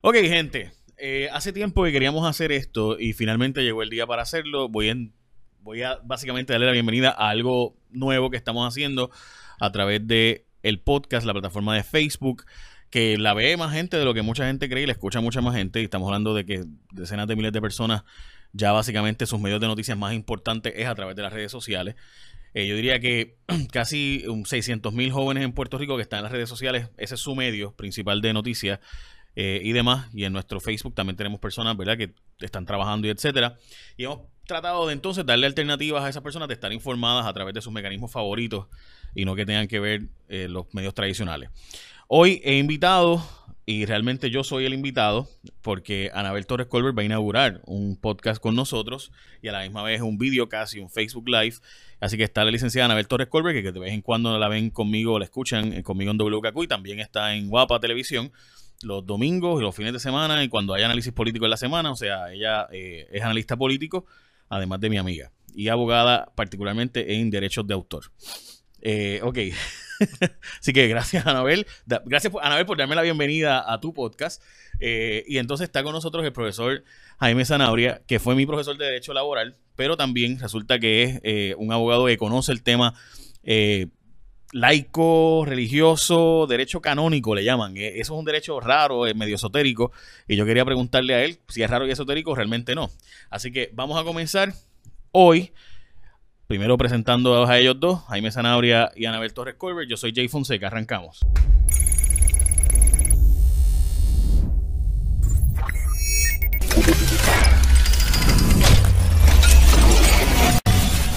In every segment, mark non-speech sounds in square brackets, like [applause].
Ok, gente. eh, hace tiempo que queríamos hacer esto y finalmente llegó el día para hacerlo. Voy, en, voy a básicamente darle la bienvenida a algo nuevo que estamos haciendo a través de el podcast, la plataforma de Facebook, que la ve más gente de lo que mucha gente cree y la escucha mucha más gente. Y estamos hablando de que decenas de miles de personas ya básicamente sus medios de noticias más importantes es a través de las redes sociales. Eh, yo diría que [clears throat] casi 600 mil jóvenes en Puerto Rico que están en las redes sociales, ese es su medio principal de noticias eh, y demás. Y en nuestro Facebook también tenemos personas, ¿verdad?, que están trabajando y etcétera. Y hemos tratado de entonces darle alternativas a esas personas de estar informadas a través de sus mecanismos favoritos y no que tengan que ver eh, los medios tradicionales. Hoy he invitado, y realmente yo soy el invitado, porque Anabel Torres Colbert va a inaugurar un podcast con nosotros y a la misma vez un video casi, un Facebook Live. Así que está la licenciada Anabel Torres Colbert, que, que de vez en cuando la ven conmigo, la escuchan eh, conmigo en WKQ y también está en Guapa Televisión los domingos y los fines de semana y cuando hay análisis político en la semana. O sea, ella eh, es analista político, además de mi amiga, y abogada particularmente en derechos de autor. Eh, ok. [laughs] Así que gracias, Anabel. Gracias, por, Anabel, por darme la bienvenida a tu podcast. Eh, y entonces está con nosotros el profesor Jaime Zanabria, que fue mi profesor de Derecho Laboral, pero también resulta que es un abogado que conoce el tema laico, religioso, derecho canónico, le llaman. Eh, Eso es un derecho raro, es medio esotérico. Y yo quería preguntarle a él si es raro y esotérico, realmente no. Así que vamos a comenzar hoy. Primero presentando a ellos dos, Jaime Sanabria y Anabel Torres Colbert. Yo soy Jay Fonseca, arrancamos.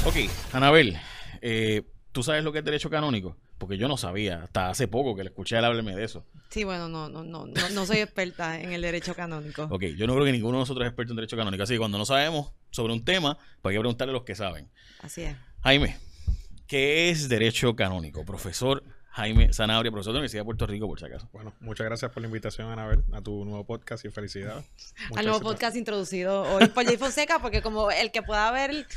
Ok, Anabel, eh, ¿tú sabes lo que es derecho canónico? Porque yo no sabía, hasta hace poco que le escuché a hablarme de eso. Sí, bueno, no, no, no, no, no soy experta en el derecho canónico. Ok, yo no creo que ninguno de nosotros es experto en derecho canónico, así que cuando no sabemos sobre un tema, pues hay que preguntarle a los que saben. Así es. Jaime, ¿qué es derecho canónico? Profesor Jaime Sanabria, profesor de la Universidad de Puerto Rico, por si acaso. Bueno, muchas gracias por la invitación, Anabel, a tu nuevo podcast y felicidades. [laughs] Al nuevo podcast introducido hoy por Jay Fonseca, porque como el que pueda ver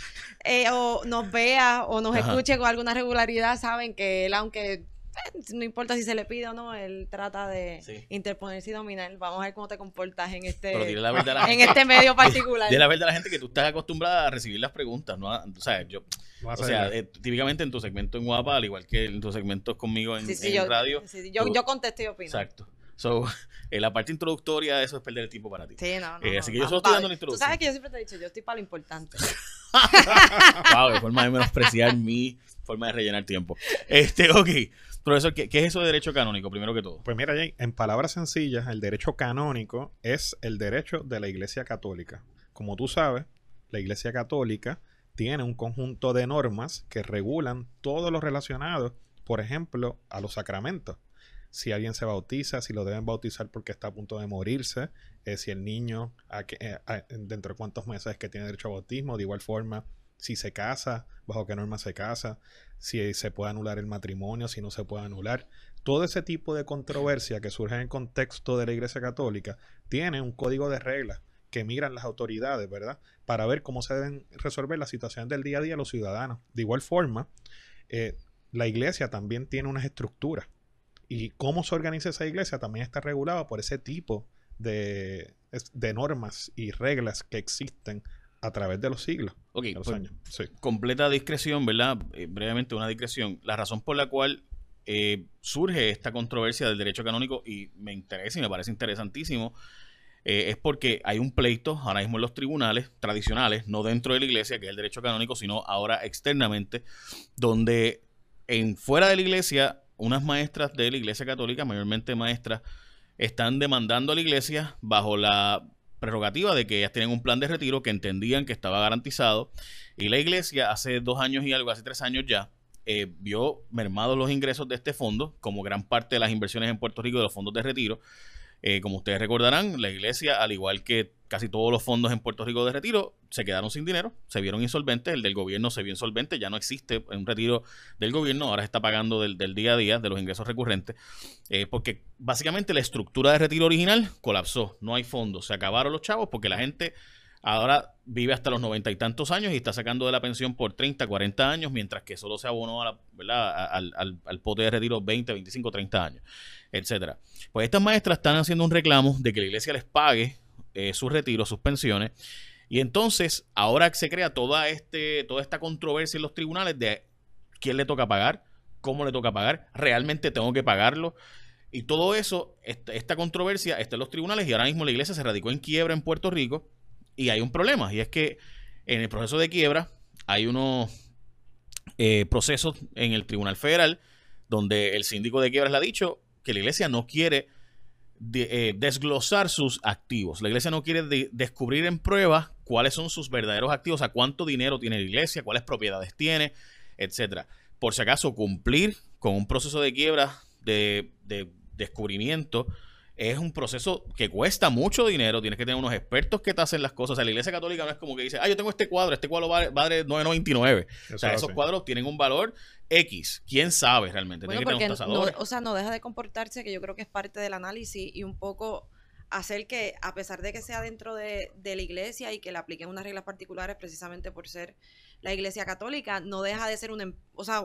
eh, o nos vea o nos Ajá. escuche con alguna regularidad, saben que él, aunque [laughs] no importa si se le pide o no, él trata de Sí. interponerse y dominar. Vamos a ver cómo te comportas en Pero dile este, la verdad a la [laughs] en gente. este medio particular. Dile la verdad a la gente que tú estás acostumbrada a recibir las preguntas, ¿no? O sea, yo, o sea, eh, típicamente en tu segmento en Guapa, al igual que en tus segmentos conmigo en, Sí, sí, en yo, radio. sí, sí, yo, tú- yo contesto y opino. Exacto. So, [laughs] eh, la parte introductoria de eso es perder el tiempo para ti. Sí, no, no, Eh, no, así que yo solo estoy dando la Tú introducción. sabes que yo siempre te he dicho, yo estoy para lo importante. Wow, de forma de menospreciar mi forma de rellenar tiempo. Este, ok. Profesor, ¿qué, qué es eso de derecho canónico, primero que todo? Pues mira, en palabras sencillas, el derecho canónico es el derecho de la Iglesia Católica. Como tú sabes, la Iglesia Católica tiene un conjunto de normas que regulan todo lo relacionado, por ejemplo, a los sacramentos. Si alguien se bautiza, si lo deben bautizar porque está a punto de morirse, eh, si el niño, eh, dentro de cuántos meses es que tiene derecho a bautismo, de igual forma, si se casa, bajo qué norma se casa, si se puede anular el matrimonio, si no se puede anular. Todo ese tipo de controversia que surge en el contexto de la Iglesia Católica tiene un código de reglas que miran las autoridades, ¿verdad? Para ver cómo se deben resolver las situaciones del día a día de los ciudadanos. De igual forma, eh, la iglesia también tiene unas estructuras. Y cómo se organiza esa iglesia también está regulada por ese tipo de, normas y reglas que existen a través de los siglos, Ok, de los pues, años. Sí. completa discreción, ¿verdad? Eh, brevemente una discreción. La razón por la cual eh, surge esta controversia del derecho canónico y me interesa y me parece interesantísimo eh, es porque hay un pleito ahora mismo en los tribunales tradicionales, no dentro de la iglesia, que es el derecho canónico, sino ahora externamente, donde en fuera de la iglesia, unas maestras de la iglesia católica, mayormente maestras, están demandando a la iglesia bajo la prerrogativa de que ellas tienen un plan de retiro que entendían que estaba garantizado y la iglesia hace dos años y algo, hace tres años ya, eh, vio mermados los ingresos de este fondo, como gran parte de las inversiones en Puerto Rico de los fondos de retiro. Eh, como ustedes recordarán, la iglesia, al igual que casi todos los fondos en Puerto Rico de retiro, se quedaron sin dinero, se vieron insolventes, el del gobierno se vio insolvente, ya no existe un retiro del gobierno, ahora se está pagando del, día a día, de los ingresos recurrentes, eh, porque básicamente la estructura de retiro original colapsó, no hay fondos, se acabaron los chavos porque la gente ahora vive hasta los noventa y tantos años y está sacando de la pensión por 30, 40 años, mientras que solo se abonó. A- al, al- al pote de retiro 20, 25, 30 años. Etcétera. Pues estas maestras están haciendo un reclamo de que la iglesia les pague eh, sus retiros, sus pensiones. Y entonces, ahora se crea toda, este, toda esta controversia en los tribunales de quién le toca pagar, cómo le toca pagar, realmente tengo que pagarlo. Y todo eso, esta, controversia está en los tribunales y ahora mismo la iglesia se radicó en quiebra en Puerto Rico y hay un problema. Y es que en el proceso de quiebra hay unos eh, procesos en el Tribunal Federal donde el síndico de quiebras le ha dicho que la iglesia no quiere eh, desglosar sus activos. La iglesia no quiere descubrir en pruebas cuáles son sus verdaderos activos, a cuánto dinero tiene la iglesia, cuáles propiedades tiene, etcétera. Por si acaso, cumplir con un proceso de quiebra de, de descubrimiento es un proceso que cuesta mucho dinero. Tienes que tener unos expertos que te hacen las cosas. O sea, la iglesia católica no es como que dice, ah, yo tengo este cuadro, este cuadro vale, vale 9.99. o sea, esos cuadros tienen un valor X. ¿Quién sabe realmente? Bueno, porque o sea, no deja de comportarse, que yo creo que es parte del análisis y un poco hacer que, a pesar de que sea dentro de, la iglesia y que le apliquen unas reglas particulares precisamente por ser la iglesia católica, no deja de ser una, em, o sea,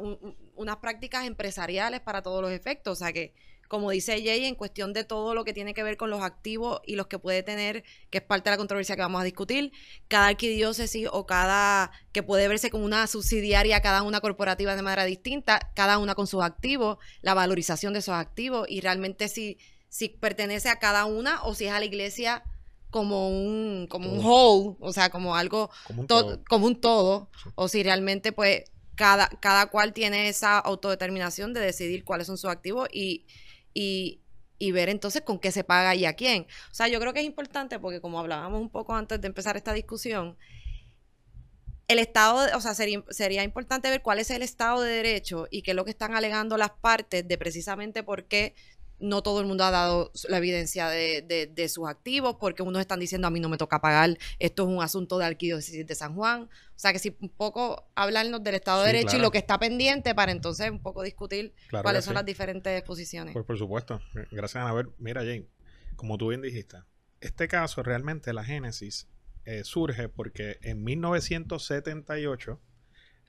unas prácticas empresariales para todos los efectos. O sea, que como dice Jay, en cuestión de todo lo que tiene que ver con los activos y los que puede tener, que es parte de la controversia que vamos a discutir, cada arquidiócesis o cada, que puede verse como una subsidiaria, cada una corporativa de manera distinta, cada una con sus activos, la valorización de esos activos y realmente si, si pertenece a cada una o si es a la iglesia como un, como un whole, o sea, como algo, como un todo, como un todo o si realmente pues cada, cada cual tiene esa autodeterminación de decidir cuáles son sus activos y y, ver entonces con qué se paga y a quién. O sea, yo creo que es importante porque como hablábamos un poco antes de empezar esta discusión, el Estado, o sea, sería, sería importante ver cuál es el Estado de Derecho y qué es lo que están alegando las partes de precisamente por qué no todo el mundo ha dado la evidencia de, sus activos, porque unos están diciendo a mí no me toca pagar, esto es un asunto de arquidiócesis de San Juan. O sea que si un poco hablarnos del Estado de Derecho y lo que está pendiente para entonces un poco discutir cuáles son las diferentes posiciones. Pues por supuesto. Gracias, a ver Mira, Jane, como tú bien dijiste, este caso realmente la génesis eh, surge porque en 1978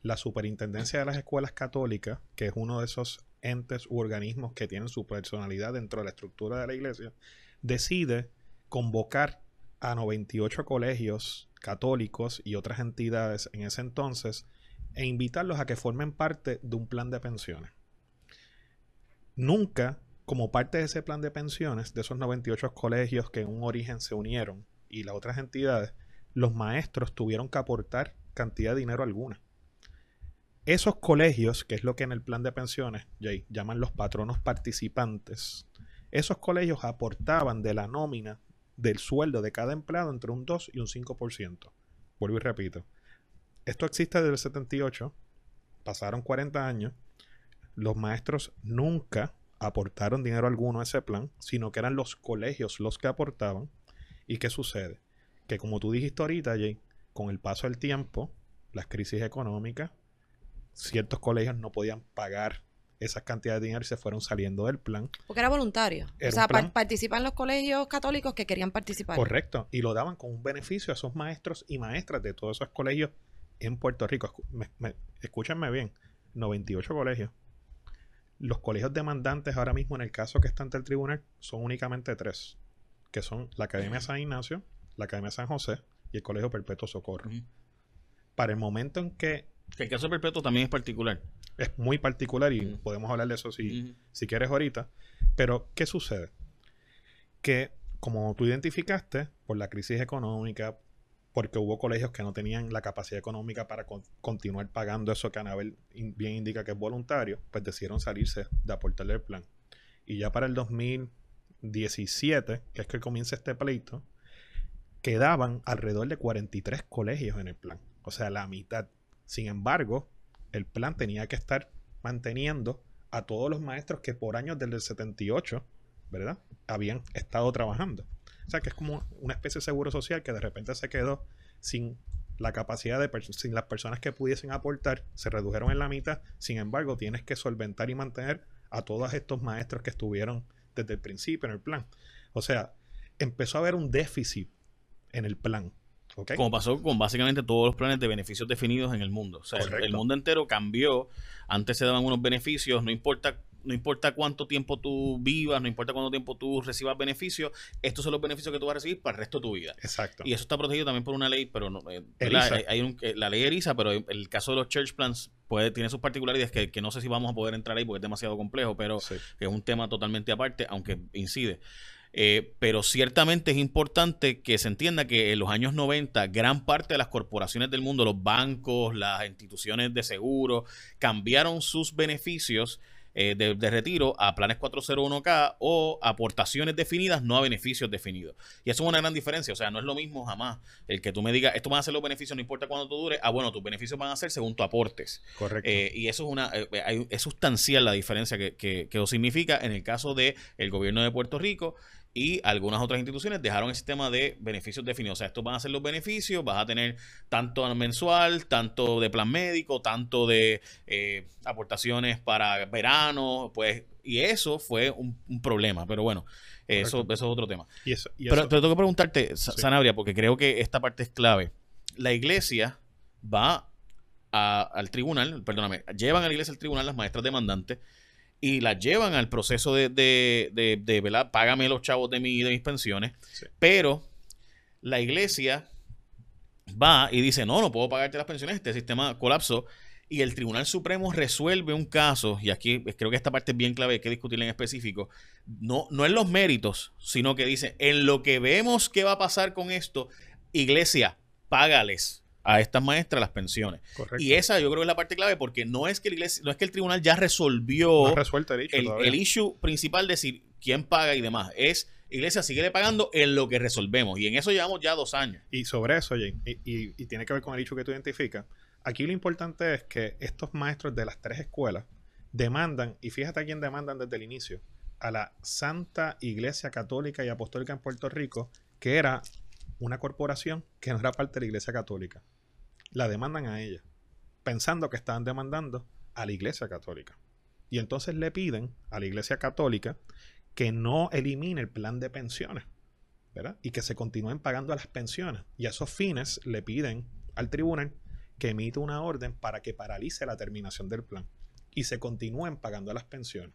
la Superintendencia de las Escuelas Católicas, que es uno de esos entes u organismos que tienen su personalidad dentro de la estructura de la iglesia, decide convocar a 98 colegios católicos y otras entidades en ese entonces e invitarlos a que formen parte de un plan de pensiones. Nunca, como parte de ese plan de pensiones, de esos 98 colegios que en un origen se unieron y las otras entidades, los maestros tuvieron que aportar cantidad de dinero alguna. Esos colegios, que es lo que en el plan de pensiones Jay, llaman los patronos participantes, esos colegios aportaban de la nómina del sueldo de cada empleado entre un 2 y un 5%. Vuelvo y repito. Esto existe desde el 78, pasaron 40 años, los maestros nunca aportaron dinero alguno a ese plan, sino que eran los colegios los que aportaban. ¿Y qué sucede? Que como tú dijiste ahorita, Jay, con el paso del tiempo, las crisis económicas, ciertos colegios no podían pagar esas cantidades de dinero y se fueron saliendo del plan. Porque era voluntario. o sea, participan los colegios católicos que querían participar. Correcto. Y lo daban con un beneficio a esos maestros y maestras de todos esos colegios en Puerto Rico. escúchenme bien. 98 colegios. Los colegios demandantes ahora mismo en el caso que está ante el tribunal son únicamente tres. Que son la Academia San Ignacio, la Academia San José y el Colegio Perpetuo Socorro. Para el momento en que que el caso perpetuo también es particular. Es muy particular y podemos hablar de eso si, si quieres ahorita. Pero, ¿qué sucede? Que, como tú identificaste, por la crisis económica, porque hubo colegios que no tenían la capacidad económica para continuar pagando eso que Anabel bien indica que es voluntario, pues decidieron salirse de aportarle el plan. Y ya para el 2017, que es que comienza este pleito, quedaban alrededor de 43 colegios en el plan. O sea, la mitad. Sin embargo, el plan tenía que estar manteniendo a todos los maestros que por años desde el 78, ¿verdad? Habían estado trabajando. O sea que es como una especie de seguro social que de repente se quedó sin la capacidad de sin las personas que pudiesen aportar, se redujeron en la mitad. Sin embargo, tienes que solventar y mantener a todos estos maestros que estuvieron desde el principio en el plan. O sea, empezó a haber un déficit en el plan. Como pasó con básicamente todos los planes de beneficios definidos en el mundo. O sea, el, mundo entero cambió. Antes se daban unos beneficios, no importa no importa cuánto tiempo tú vivas, no importa cuánto tiempo tú recibas beneficios, estos son los beneficios que tú vas a recibir para el resto de tu vida. Exacto. Y eso está protegido también por una ley, pero no, eh. Hay, hay un- eh, la ley ERISA, pero el caso de los church plans puede, tiene sus particularidades que, que no sé si vamos a poder entrar ahí porque es demasiado complejo, pero Sí. que es un tema totalmente aparte, aunque incide. Eh, pero ciertamente es importante que se entienda que en los años 90 gran parte de las corporaciones del mundo, los bancos, las instituciones de seguro, cambiaron sus beneficios eh, de, de retiro a planes 401k o aportaciones definidas, no a beneficios definidos. Y eso es una gran diferencia. O sea, no es lo mismo jamás el que tú me digas, esto van a ser los beneficios, no importa cuánto tú dure. Ah, bueno, tus beneficios van a ser según tu aportes. Correcto. Eh, y eso es una eh, hay- es sustancial la diferencia que, que, que eso significa en el caso de el gobierno de Puerto Rico y algunas otras instituciones dejaron el sistema de beneficios definidos. O sea, estos van a ser los beneficios, vas a tener tanto mensual, tanto de plan médico, tanto de eh, aportaciones para verano, pues, y eso fue un, un problema. Pero bueno, eso, eso es otro tema. y eso, y Pero te tengo que preguntarte, Sí. Sanabria, porque creo que esta parte es clave. La iglesia va a- al tribunal, perdóname, llevan a la iglesia al tribunal las maestras demandantes y las llevan al proceso de, de, de, de, ¿verdad? Págame los chavos de, mi, de mis pensiones. Sí. Pero la iglesia va y dice, no, no puedo pagarte las pensiones, este sistema colapsó. Y el Tribunal Supremo resuelve un caso, y aquí creo que esta parte es bien clave, hay que discutirla en específico, no, no en los méritos, sino que dice, en lo que vemos que va a pasar con esto, iglesia, págales a estas maestras las pensiones. correcto. Y esa yo creo que es la parte clave, porque no es que la iglesia, no es que el tribunal ya resolvió no el el, el issue principal de decir quién paga y demás. Es, iglesia, sigue pagando en lo que resolvemos. Y en eso llevamos ya dos años. Y sobre eso, Jay, y, y- y tiene que ver con el hecho que tú identificas, aquí lo importante es que estos maestros de las tres escuelas demandan, y fíjate a quién demandan desde el inicio, a la Santa Iglesia Católica y Apostólica en Puerto Rico, que era una corporación que no era parte de la Iglesia Católica. La demandan a ella, pensando que estaban demandando a la Iglesia Católica. Y entonces le piden a la Iglesia Católica que no elimine el plan de pensiones. ¿verdad? Y que se continúen pagando las pensiones. Y a esos fines le piden al tribunal que emita una orden para que paralice la terminación del plan y se continúen pagando las pensiones.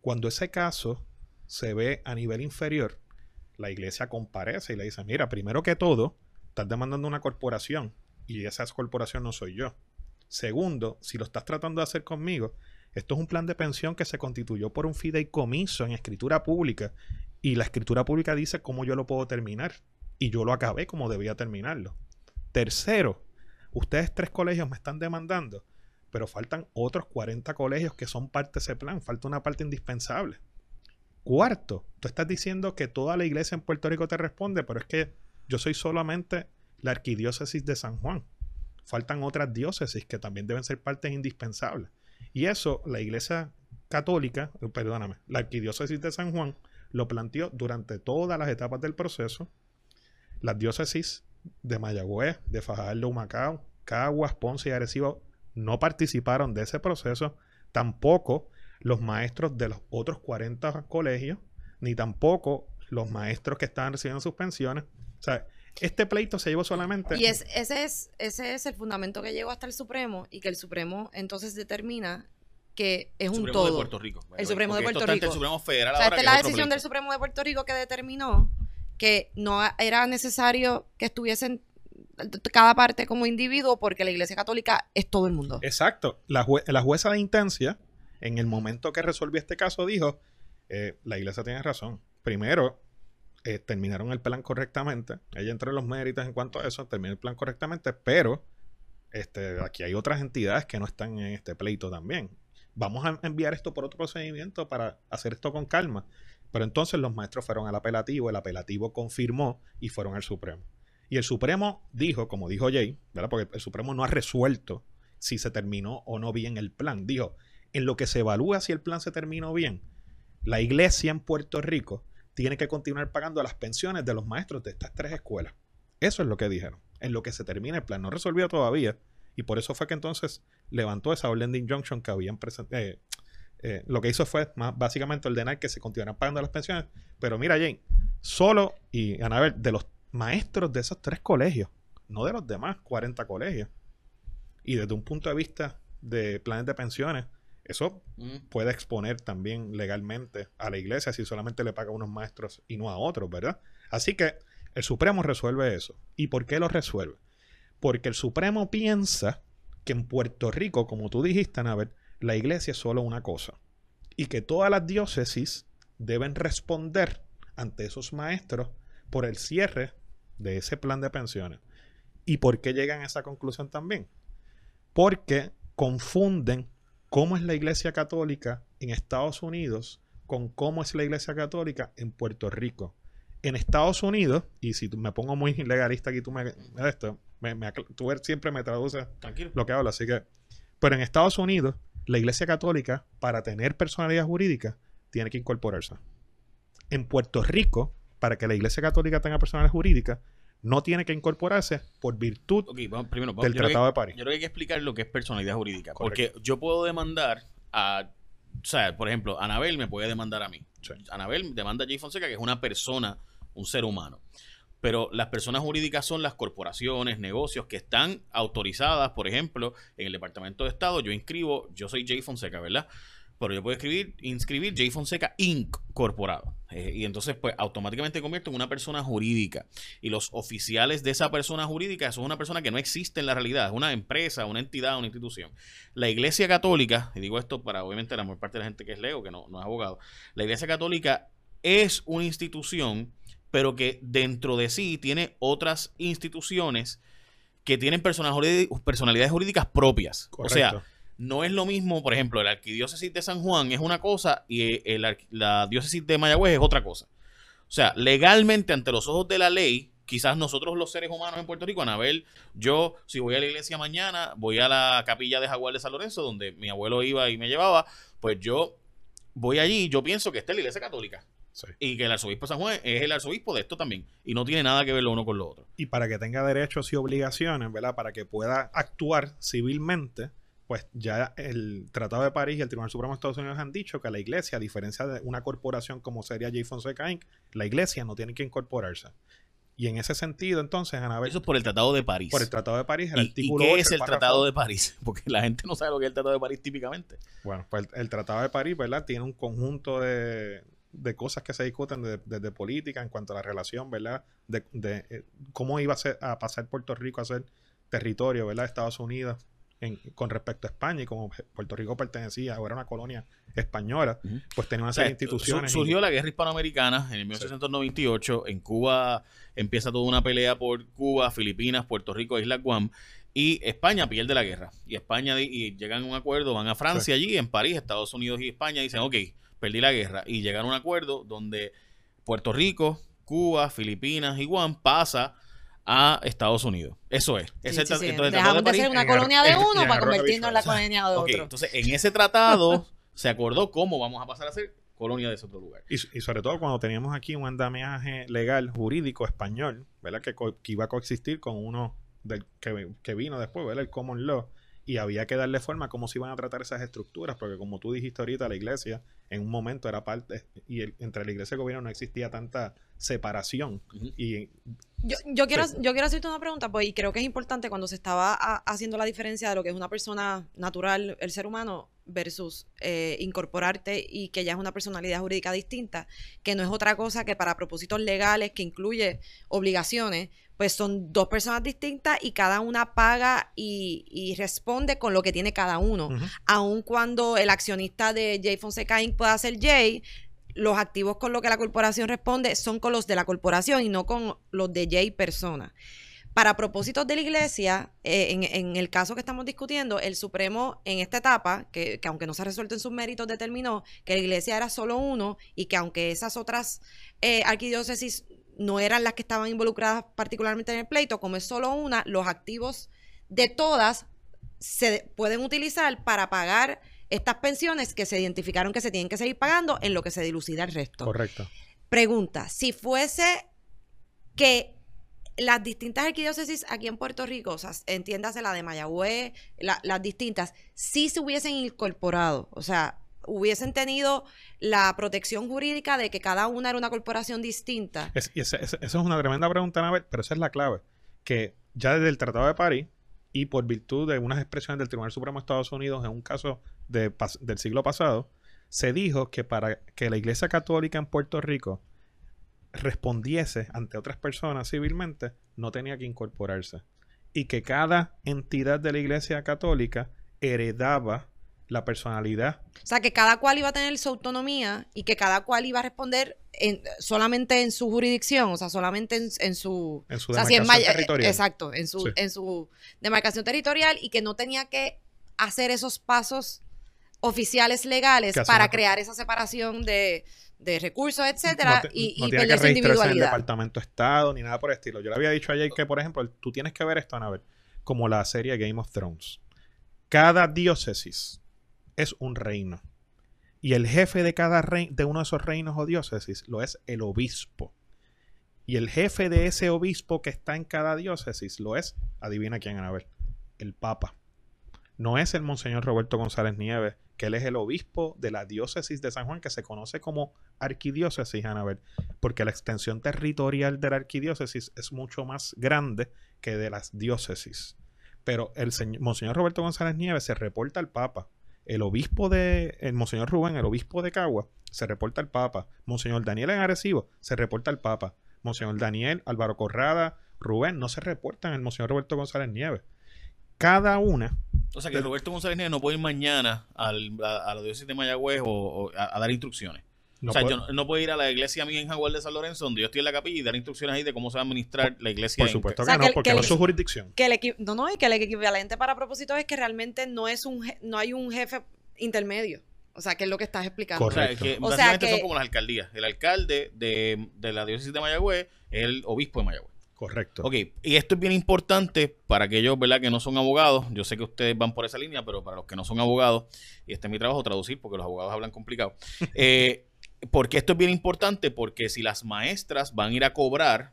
Cuando ese caso se ve a nivel inferior, la iglesia comparece y le dice, mira, primero que todo, estás demandando una corporación y esa corporación no soy yo. Segundo, si lo estás tratando de hacer conmigo, esto es un plan de pensión que se constituyó por un fideicomiso en escritura pública y la escritura pública dice cómo yo lo puedo terminar. Y yo lo acabé como debía terminarlo. Tercero, ustedes tres colegios me están demandando, pero faltan otros 40 colegios que son parte de ese plan. Falta una parte indispensable. Cuarto, tú estás diciendo que toda la iglesia en Puerto Rico te responde, pero es que yo soy solamente la arquidiócesis de San Juan. Faltan otras diócesis que también deben ser partes indispensables. Y eso la iglesia católica, eh, perdóname, la arquidiócesis de San Juan lo planteó durante todas las etapas del proceso. Las diócesis de Mayagüez, de Fajardo, Humacao, Caguas, Ponce y Arecibo no participaron de ese proceso. Tampoco los maestros de los otros 40 colegios, ni tampoco los maestros que estaban recibiendo sus pensiones. O sea, este pleito se llevó solamente... Y es, ese, es, ese es el fundamento que llegó hasta el Supremo y que el Supremo entonces determina que es un Supremo todo. de Puerto Rico. El Supremo de Puerto Rico. El Supremo Federal O sea, esta es la decisión del. Supremo de Puerto Rico que determinó que no era necesario que estuviesen cada parte como individuo porque la Iglesia Católica es todo el mundo. Exacto. La, jue- la jueza de instancia, en el momento que resolvió este caso, dijo, eh, la iglesia tiene razón. Primero, eh, terminaron el plan correctamente. Ella entre los méritos en cuanto a eso, terminó el plan correctamente, pero este, aquí hay otras entidades que no están en este pleito también. Vamos a enviar esto por otro procedimiento para hacer esto con calma. Pero entonces los maestros fueron al apelativo, el apelativo confirmó y fueron al Supremo. Y el Supremo dijo, como dijo Jay, ¿verdad? Porque el Supremo no ha resuelto si se terminó o no bien el plan. Dijo, en lo que se evalúa si el plan se terminó bien, la iglesia en Puerto Rico tiene que continuar pagando las pensiones de los maestros de estas tres escuelas. Eso es lo que dijeron. En lo que se termina el plan. No resolvió todavía. Y por eso fue que entonces levantó esa orden de injunction que habían presentado. lo que hizo fue básicamente ordenar que se continuaran pagando las pensiones. Pero mira, Jane, solo, y Anabel, de los maestros de esos tres colegios, no de los demás 40 colegios. Y desde un punto de vista de planes de pensiones, Eso Mm. puede exponer también legalmente a la iglesia si solamente le paga a unos maestros y no a otros, ¿verdad? Así que el Supremo resuelve eso. ¿Y por qué lo resuelve? Porque el Supremo piensa que en Puerto Rico, como tú dijiste, Anabel, la iglesia es solo una cosa. Y que todas las diócesis deben responder ante esos maestros por el cierre de ese plan de pensiones. ¿Y por qué llegan a esa conclusión también? Porque confunden cómo es la iglesia católica en Estados Unidos con cómo es la iglesia católica en Puerto Rico. En Estados Unidos, y si me pongo muy legalista aquí, tú me, esto, me- me tú siempre me traduces Tranquilo. lo que hablo, así que. Pero en Estados Unidos, la Iglesia Católica, para tener personalidad jurídica, tiene que incorporarse. En Puerto Rico, para que la Iglesia Católica tenga personalidad jurídica, no tiene que incorporarse por virtud primero, del que- Tratado de París. Yo creo que hay que explicar lo que es personalidad jurídica. Correcto. Porque yo puedo demandar a. O sea, por ejemplo, Anabel me puede demandar a mí. Sí. Anabel demanda a Jay Fonseca, que es una persona, un ser humano. Pero las personas jurídicas son las corporaciones, negocios que están autorizadas, por ejemplo, en el Departamento de Estado. Yo inscribo, yo soy Jay Fonseca, ¿verdad? Pero yo puedo escribir, inscribir Jay Fonseca Inc. Corporado. Eh, y entonces, pues, automáticamente me convierto en una persona jurídica. Y los oficiales de esa persona jurídica, es una persona que no existe en la realidad, es una empresa, una entidad, una institución. La Iglesia Católica, y digo esto para obviamente la mayor parte de la gente que es leo, que no, no es abogado, la Iglesia Católica es una institución, pero que dentro de sí tiene otras instituciones que tienen personalidades jurídicas propias. O sea, Correcto. No es lo mismo, por ejemplo, la arquidiócesis de San Juan es una cosa y el arqui- la diócesis de Mayagüez es otra cosa. O sea, legalmente, ante los ojos de la ley, quizás nosotros los seres humanos en Puerto Rico, Anabel, yo, si voy a la iglesia mañana, voy a la capilla de Jaguar de San Lorenzo, donde mi abuelo iba y me llevaba, pues yo voy allí, yo pienso que esta es la iglesia católica. Sí. Y que el arzobispo de San Juan es el arzobispo de esto también. Y no tiene nada que ver lo uno con lo otro. Y para que tenga derechos y obligaciones, ¿verdad? Para que pueda actuar civilmente, pues ya el Tratado de París y el Tribunal Supremo de Estados Unidos han dicho que la iglesia, a diferencia de una corporación como sería J. Fonseca Inc., la iglesia no tiene que incorporarse. Y en ese sentido, entonces, Anabel, Eso es por el Tratado de París. por el Tratado de París, el ¿Y, y artículo qué 8, es el Tratado de París? [laughs] Porque la gente no sabe lo que es el Tratado de París típicamente. Bueno, pues el, el Tratado de París, ¿verdad? Tiene un conjunto de, de cosas que se discuten desde de, de política en cuanto a la relación, ¿verdad? De, de, eh, cómo iba a, ser, a pasar Puerto Rico a ser territorio, ¿verdad? de Estados Unidos en- con respecto a España y como Puerto Rico pertenecía o era una colonia española, pues tenía O sea, instituciones. su- y- surgió la guerra hispanoamericana en el 1898. En Cuba empieza toda una pelea por Cuba, Filipinas, Puerto Rico, Islas Guam. Y España pierde la guerra. Y España y llegan a un acuerdo, van a Francia allí, en París, Estados Unidos y España, dicen, ok, perdí la guerra. Y llegan a un acuerdo donde Puerto Rico, Cuba, Filipinas y Guam pasa a Estados Unidos. Eso es. Sí, Ese sí, tra- sí. entonces, Dejamos de París- ser una en colonia de uno para convertirnos en la colonia de otro. entonces en ese tratado se acordó cómo vamos a pasar a ser colonia de ese otro lugar. Y, y sobre todo cuando teníamos aquí un andamiaje legal, jurídico, español, ¿verdad? Que, que iba a coexistir con uno del, que, que vino después, ¿verdad? El common law. Y había que darle forma a cómo se iban a tratar esas estructuras, porque como tú dijiste ahorita, la iglesia en un momento era parte, y el- entre la iglesia y el gobierno no existía tanta separación. Y Yo, yo quiero, yo quiero hacerte una pregunta, pues, y creo que es importante cuando se estaba a- haciendo la diferencia de lo que es una persona natural, el ser humano, versus eh, incorporarte y que ya es una personalidad jurídica distinta, que no es otra cosa que para propósitos legales, que incluye obligaciones, pues son dos personas distintas y cada una paga y, y responde con lo que tiene cada uno. Aun cuando el accionista de Jay Fonseca Inc. pueda ser Jay, los activos con lo que la corporación responde son con los de la corporación y no con los de Jay persona. Para propósitos de la iglesia, eh, en, en el caso que estamos discutiendo, el Supremo en esta etapa, que, que aunque no se ha resuelto en sus méritos, determinó que la iglesia era solo uno y que aunque esas otras eh, arquidiócesis no eran las que estaban involucradas particularmente en el pleito, como es solo una, los activos de todas se pueden utilizar para pagar estas pensiones que se identificaron que se tienen que seguir pagando en lo que se dilucida el resto. correcto. Pregunta, si fuese que las distintas arquidiócesis aquí en Puerto Rico, o sea, entiéndase la de Mayagüez, la- las distintas, sí se hubiesen incorporado, o sea, hubiesen tenido la protección jurídica de que cada una era una corporación distinta. Es- esa es una tremenda pregunta, pero esa es la clave. Que ya desde el Tratado de París y por virtud de unas expresiones del Tribunal Supremo de Estados Unidos en un caso del siglo pasado, se dijo que para que la Iglesia Católica en Puerto Rico respondiese ante otras personas civilmente, no tenía que incorporarse. Y que cada entidad de la Iglesia Católica heredaba la personalidad O sea, que cada cual iba a tener su autonomía y que cada cual iba a responder en- solamente en su jurisdicción, o sea, solamente en, en su... en su o sea, si en demarcación territorial. Exacto, en su, Sí. en su demarcación territorial y que no tenía que hacer esos pasos oficiales legales para crear esa separación de, de recursos, etcétera, no, te- y, no y tiene perder que su en el individualidad. Departamento de Estado ni nada por el estilo. Yo le había dicho ayer que, por ejemplo, tú tienes que ver esto, Anabel, como la serie Game of Thrones. Cada diócesis es un reino. Y el jefe de cada rey, de uno de esos reinos o diócesis lo es el obispo. Y el jefe de ese obispo que está en cada diócesis lo es, adivina quién, Anabel, el Papa. No es el Monseñor Roberto González Nieves, que él es el obispo de la diócesis de San Juan, que se conoce como arquidiócesis, Anabel, porque la extensión territorial de la arquidiócesis es mucho más grande que de las diócesis. Pero el señor, Monseñor Roberto González Nieves se reporta al Papa. El obispo de, el Monseñor Rubén, el obispo de Cagua, se reporta al Papa. Monseñor Daniel en Arecibo, se reporta al Papa. Monseñor Daniel, Álvaro Corrada, Rubén, no se reportan al Monseñor Roberto González Nieves. Cada una O sea que Roberto González Nieves no puede ir mañana al- a, a la diócesis de Mayagüez o, o a, a dar instrucciones. No o sea, puede- yo no, no puedo ir a la iglesia mía en Jaguar de San Lorenzo, donde yo estoy en la capilla, y dar instrucciones ahí de cómo se va a administrar la iglesia. por en- supuesto O sea, que que no, el- porque que no es su jurisdicción. que el no, no, y que el equivalente para propósito es que realmente no es un je- no hay un jefe intermedio. O sea, que es lo que estás explicando. O sea, Correcto. que O sea básicamente que- son como las alcaldías. El alcalde de, de la diócesis de Mayagüez es el obispo de Mayagüez. Correcto. Ok, y esto es bien importante para aquellos ¿verdad? que no son abogados. Yo sé que ustedes van por esa línea, pero para los que no son abogados, y este es mi trabajo traducir porque los abogados hablan complicado. [laughs] Eh, porque esto es bien importante porque si las maestras van a ir a cobrar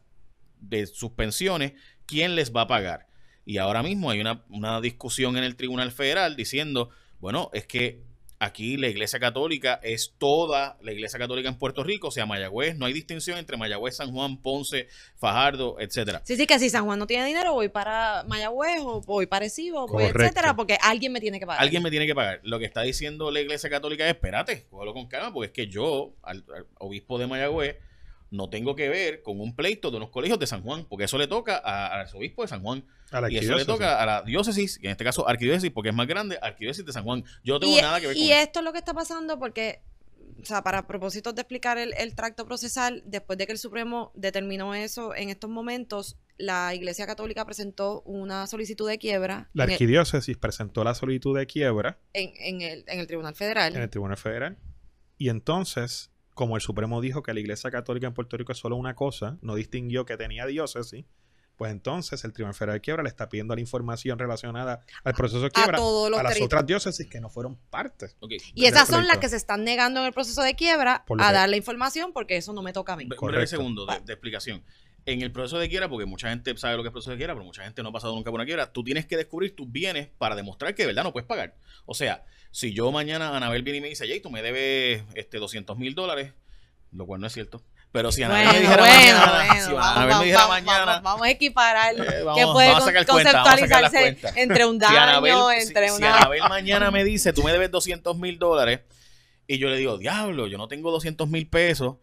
de sus pensiones, ¿quién les va a pagar? Y ahora mismo hay una, una discusión en el Tribunal Federal diciendo, bueno, es que aquí la Iglesia Católica es toda la Iglesia Católica en Puerto Rico, o sea, Mayagüez, no hay distinción entre Mayagüez, San Juan, Ponce, Fajardo, etcétera. Sí, sí, que si San Juan no tiene dinero, voy para Mayagüez o voy para Arecibo, voy, etcétera, porque alguien me tiene que pagar. Alguien me tiene que pagar. Lo que está diciendo la Iglesia Católica es, espérate, cógelo con calma, porque es que yo, al, al obispo de Mayagüez, no tengo que ver con un pleito de unos colegios de San Juan, porque eso le toca al arzobispo de San Juan. A la Y eso le toca a la diócesis, y en este caso arquidiócesis, porque es más grande, arquidiócesis de San Juan. Yo no tengo y, nada que ver con y eso. esto es lo que está pasando porque, o sea, para propósitos de explicar el, el tracto procesal, después de que el Supremo determinó eso en estos momentos, la Iglesia Católica presentó una solicitud de quiebra La el, arquidiócesis presentó la solicitud de quiebra en- en el- en el Tribunal Federal. en el Tribunal Federal. Y entonces, como el Supremo dijo que la Iglesia Católica en Puerto Rico es solo una cosa, no distinguió que tenía diócesis, pues entonces el Tribunal Federal de Quiebra le está pidiendo la información relacionada al proceso de a quiebra todos los a las otras diócesis que no fueron parte. Y esas son las que se están negando en el proceso de quiebra a que- dar la información porque eso no me toca a mí. Breve Correcto. segundo de, de explicación. En el proceso de quiebra, porque mucha gente sabe lo que es proceso de quiebra, pero mucha gente no ha pasado nunca por una quiebra, tú tienes que descubrir tus bienes para demostrar que de verdad no puedes pagar. O sea, si yo mañana Anabel viene y me dice, Jay, tú me debes este, 200 mil dólares, lo cual no es cierto. Pero si Anabel Bueno, me dijera bueno, mañana, bueno, si vamos, Anabel vamos, me dijera vamos, mañana, vamos, a equiparar Eh, vamos- que puede vamos a sacar con- cuenta, conceptualizarse cuentas. entre un si daño, Anabel, entre si- si una... Anabel mañana me dice, tú me debes 200 mil dólares, y yo le digo, diablo, yo no tengo 200 mil pesos,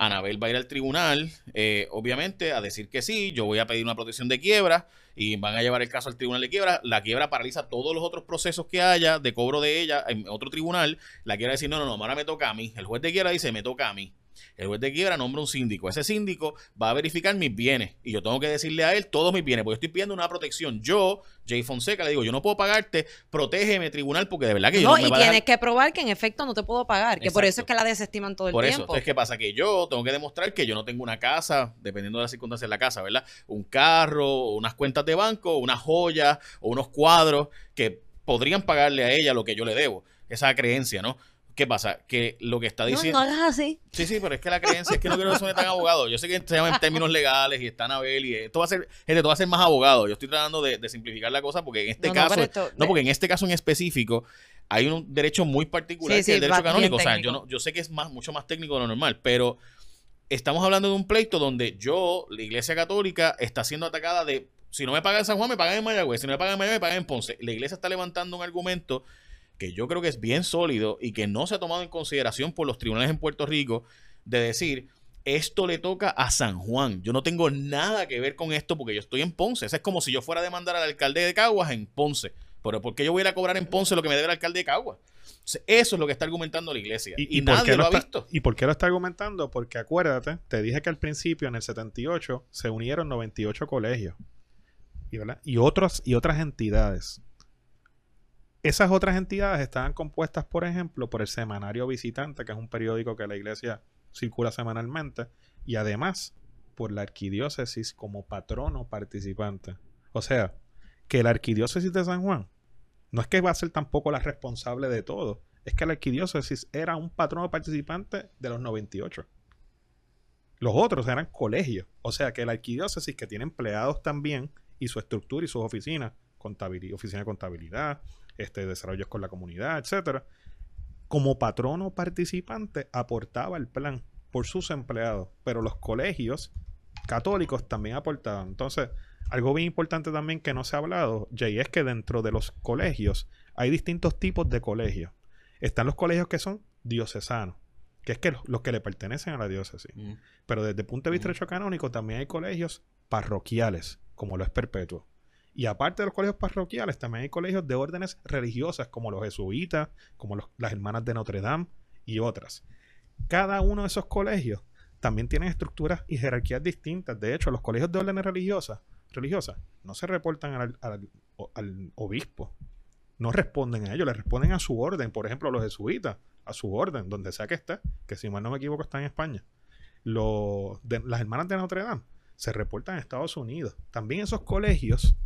Anabel va a ir al tribunal, eh, obviamente, a decir que sí, yo voy a pedir una protección de quiebra, y van a llevar el caso al tribunal de quiebra, la quiebra paraliza todos los otros procesos que haya de cobro de ella en otro tribunal, la quiebra decir, no, no, no, ahora me toca a mí, el juez de quiebra dice, me toca a mí. El juez de quiebra nombra un síndico. Ese síndico va a verificar mis bienes. Y yo tengo que decirle a él todos mis bienes. Porque estoy pidiendo una protección. Yo, Jay Fonseca, le digo, yo no puedo pagarte, protégeme, tribunal, porque de verdad que yo No, no me y tienes que probar que en efecto no te puedo pagar, que por eso es que la desestiman todo el Por eso, tiempo. entonces, ¿qué pasa? Que yo tengo que demostrar que yo no tengo una casa, dependiendo de las circunstancias de la casa, ¿verdad? Un carro, unas cuentas de banco, unas joyas o unos cuadros que podrían pagarle a ella lo que yo le debo. Esa creencia, ¿no? ¿Qué pasa? Que lo que está no, diciendo... no hagas así. Sí, sí, pero es que la creencia es que no quiero que suene tan abogado. Yo sé que se llaman términos legales y está Anabel y esto va a ser, gente, esto va a ser más abogado. Yo estoy tratando de, de simplificar la cosa porque en este No, no, caso, esto- no, porque en este caso en específico hay un derecho muy particular Sí, que sí, es el derecho canónico. O sea, yo, no, yo sé que es más, mucho más técnico de lo normal, pero estamos hablando de un pleito donde yo, la Iglesia Católica, está siendo atacada de si no me pagan en San Juan, me pagan en Mayagüez. Si no me pagan en Mayagüez, me pagan en Ponce. La iglesia está levantando un argumento que yo creo que es bien sólido y que no se ha tomado en consideración por los tribunales en Puerto Rico, de decir, esto le toca a San Juan. Yo no tengo nada que ver con esto porque yo estoy en Ponce. Eso es como si yo fuera a demandar al alcalde de Caguas en Ponce. Pero ¿por qué yo voy a ir a cobrar en Ponce lo que me debe el alcalde de Caguas? Eso es lo que está argumentando la iglesia. Y, nadie lo, ha visto. ¿Y por qué lo está argumentando? Porque acuérdate, te dije que al principio, en el 78, se unieron 98 colegios. Y, y, otros, y otras entidades. Esas otras entidades estaban compuestas, por ejemplo, por el Semanario Visitante, que es un periódico que la iglesia circula semanalmente, y además por la arquidiócesis como patrono participante. O sea, que la arquidiócesis de San Juan no es que va a ser tampoco la responsable de todo, es que la arquidiócesis era un patrono participante de los 98. Los otros eran colegios. O sea que la arquidiócesis, que tiene empleados también, y su estructura y sus oficinas, oficina de contabilidad, este, desarrollos con la comunidad, etcétera, como patrono participante aportaba el plan por sus empleados. Pero los colegios católicos también aportaban. Entonces, algo bien importante también que no se ha hablado, Jay, es que dentro de los colegios hay distintos tipos de colegios. Están los colegios que son diocesanos, que es que los, que le pertenecen a la diócesis. Mm. Pero desde el punto de vista mm. canónico también hay colegios parroquiales, como lo es Perpetuo. Y aparte de los colegios parroquiales, también hay colegios de órdenes religiosas, como los jesuitas, como las hermanas de Notre Dame y otras. Cada uno de esos colegios también tienen estructuras y jerarquías distintas. De hecho, los colegios de órdenes religiosas religiosas no se reportan al, obispo. No responden a ellos, le responden a su orden. Por ejemplo, los jesuitas, a su orden, donde sea que esté, que si mal no me equivoco está en España. Los, de, las hermanas de Notre Dame se reportan en Estados Unidos. También esos colegios,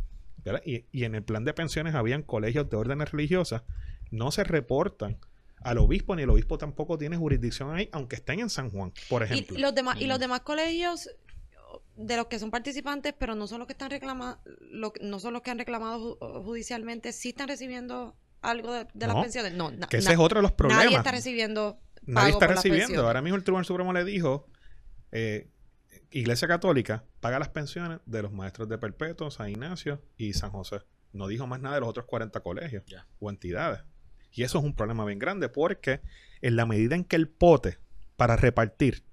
y, y, en el plan de pensiones habían colegios de órdenes religiosas, no se reportan al obispo, ni el obispo tampoco tiene jurisdicción ahí, aunque estén en San Juan, por ejemplo. ¿Y los demás, y los demás colegios de los que son participantes, pero no son los que están reclamando, no son los que han reclamado judicialmente, sí están recibiendo algo de, las pensiones. No, que ese es otro de los problemas. Nadie está recibiendo. Nadie está recibiendo. Ahora mismo el Tribunal Supremo le dijo, eh, Iglesia Católica paga las pensiones de los maestros de Perpetuo, San Ignacio y San José. No dijo más nada de los otros 40 colegios o entidades. Y eso es un problema bien grande porque en la medida en que el pote para repartir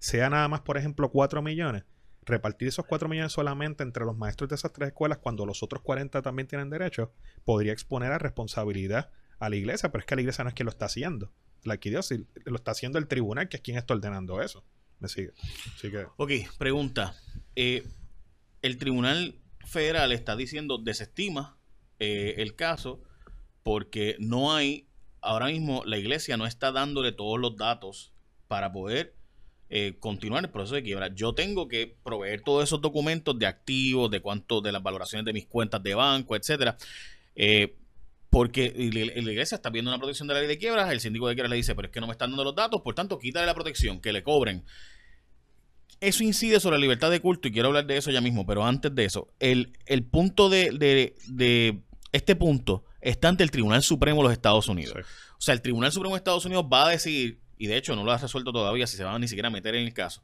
sea nada más, por ejemplo, 4 millones, repartir esos 4 millones solamente entre los maestros de esas tres escuelas cuando los otros 40 también tienen derecho, podría exponer a responsabilidad a la iglesia, pero es que la iglesia no es quien lo está haciendo. La arquidiócesis lo está haciendo el tribunal, que es quien está ordenando eso. Me sigue. Ok, pregunta. Eh, el tribunal federal está diciendo desestima eh, el caso porque no hay, ahora mismo la iglesia no está dándole todos los datos para poder eh, continuar el proceso de quiebra. Yo tengo que proveer todos esos documentos de activos, de cuánto, de las valoraciones de mis cuentas de banco, etcétera. Eh, porque la iglesia está viendo una protección de la ley de quiebras, el síndico de quiebras le dice, pero es que no me están dando los datos, por tanto, quítale la protección, que le cobren. Eso incide sobre la libertad de culto y quiero hablar de eso ya mismo, pero antes de eso, el, el punto de, de, de, este punto está ante el Tribunal Supremo de los Estados Unidos. O sea, el Tribunal Supremo de Estados Unidos va a decidir y de hecho no lo ha resuelto todavía si se va a ni siquiera a meter en el caso,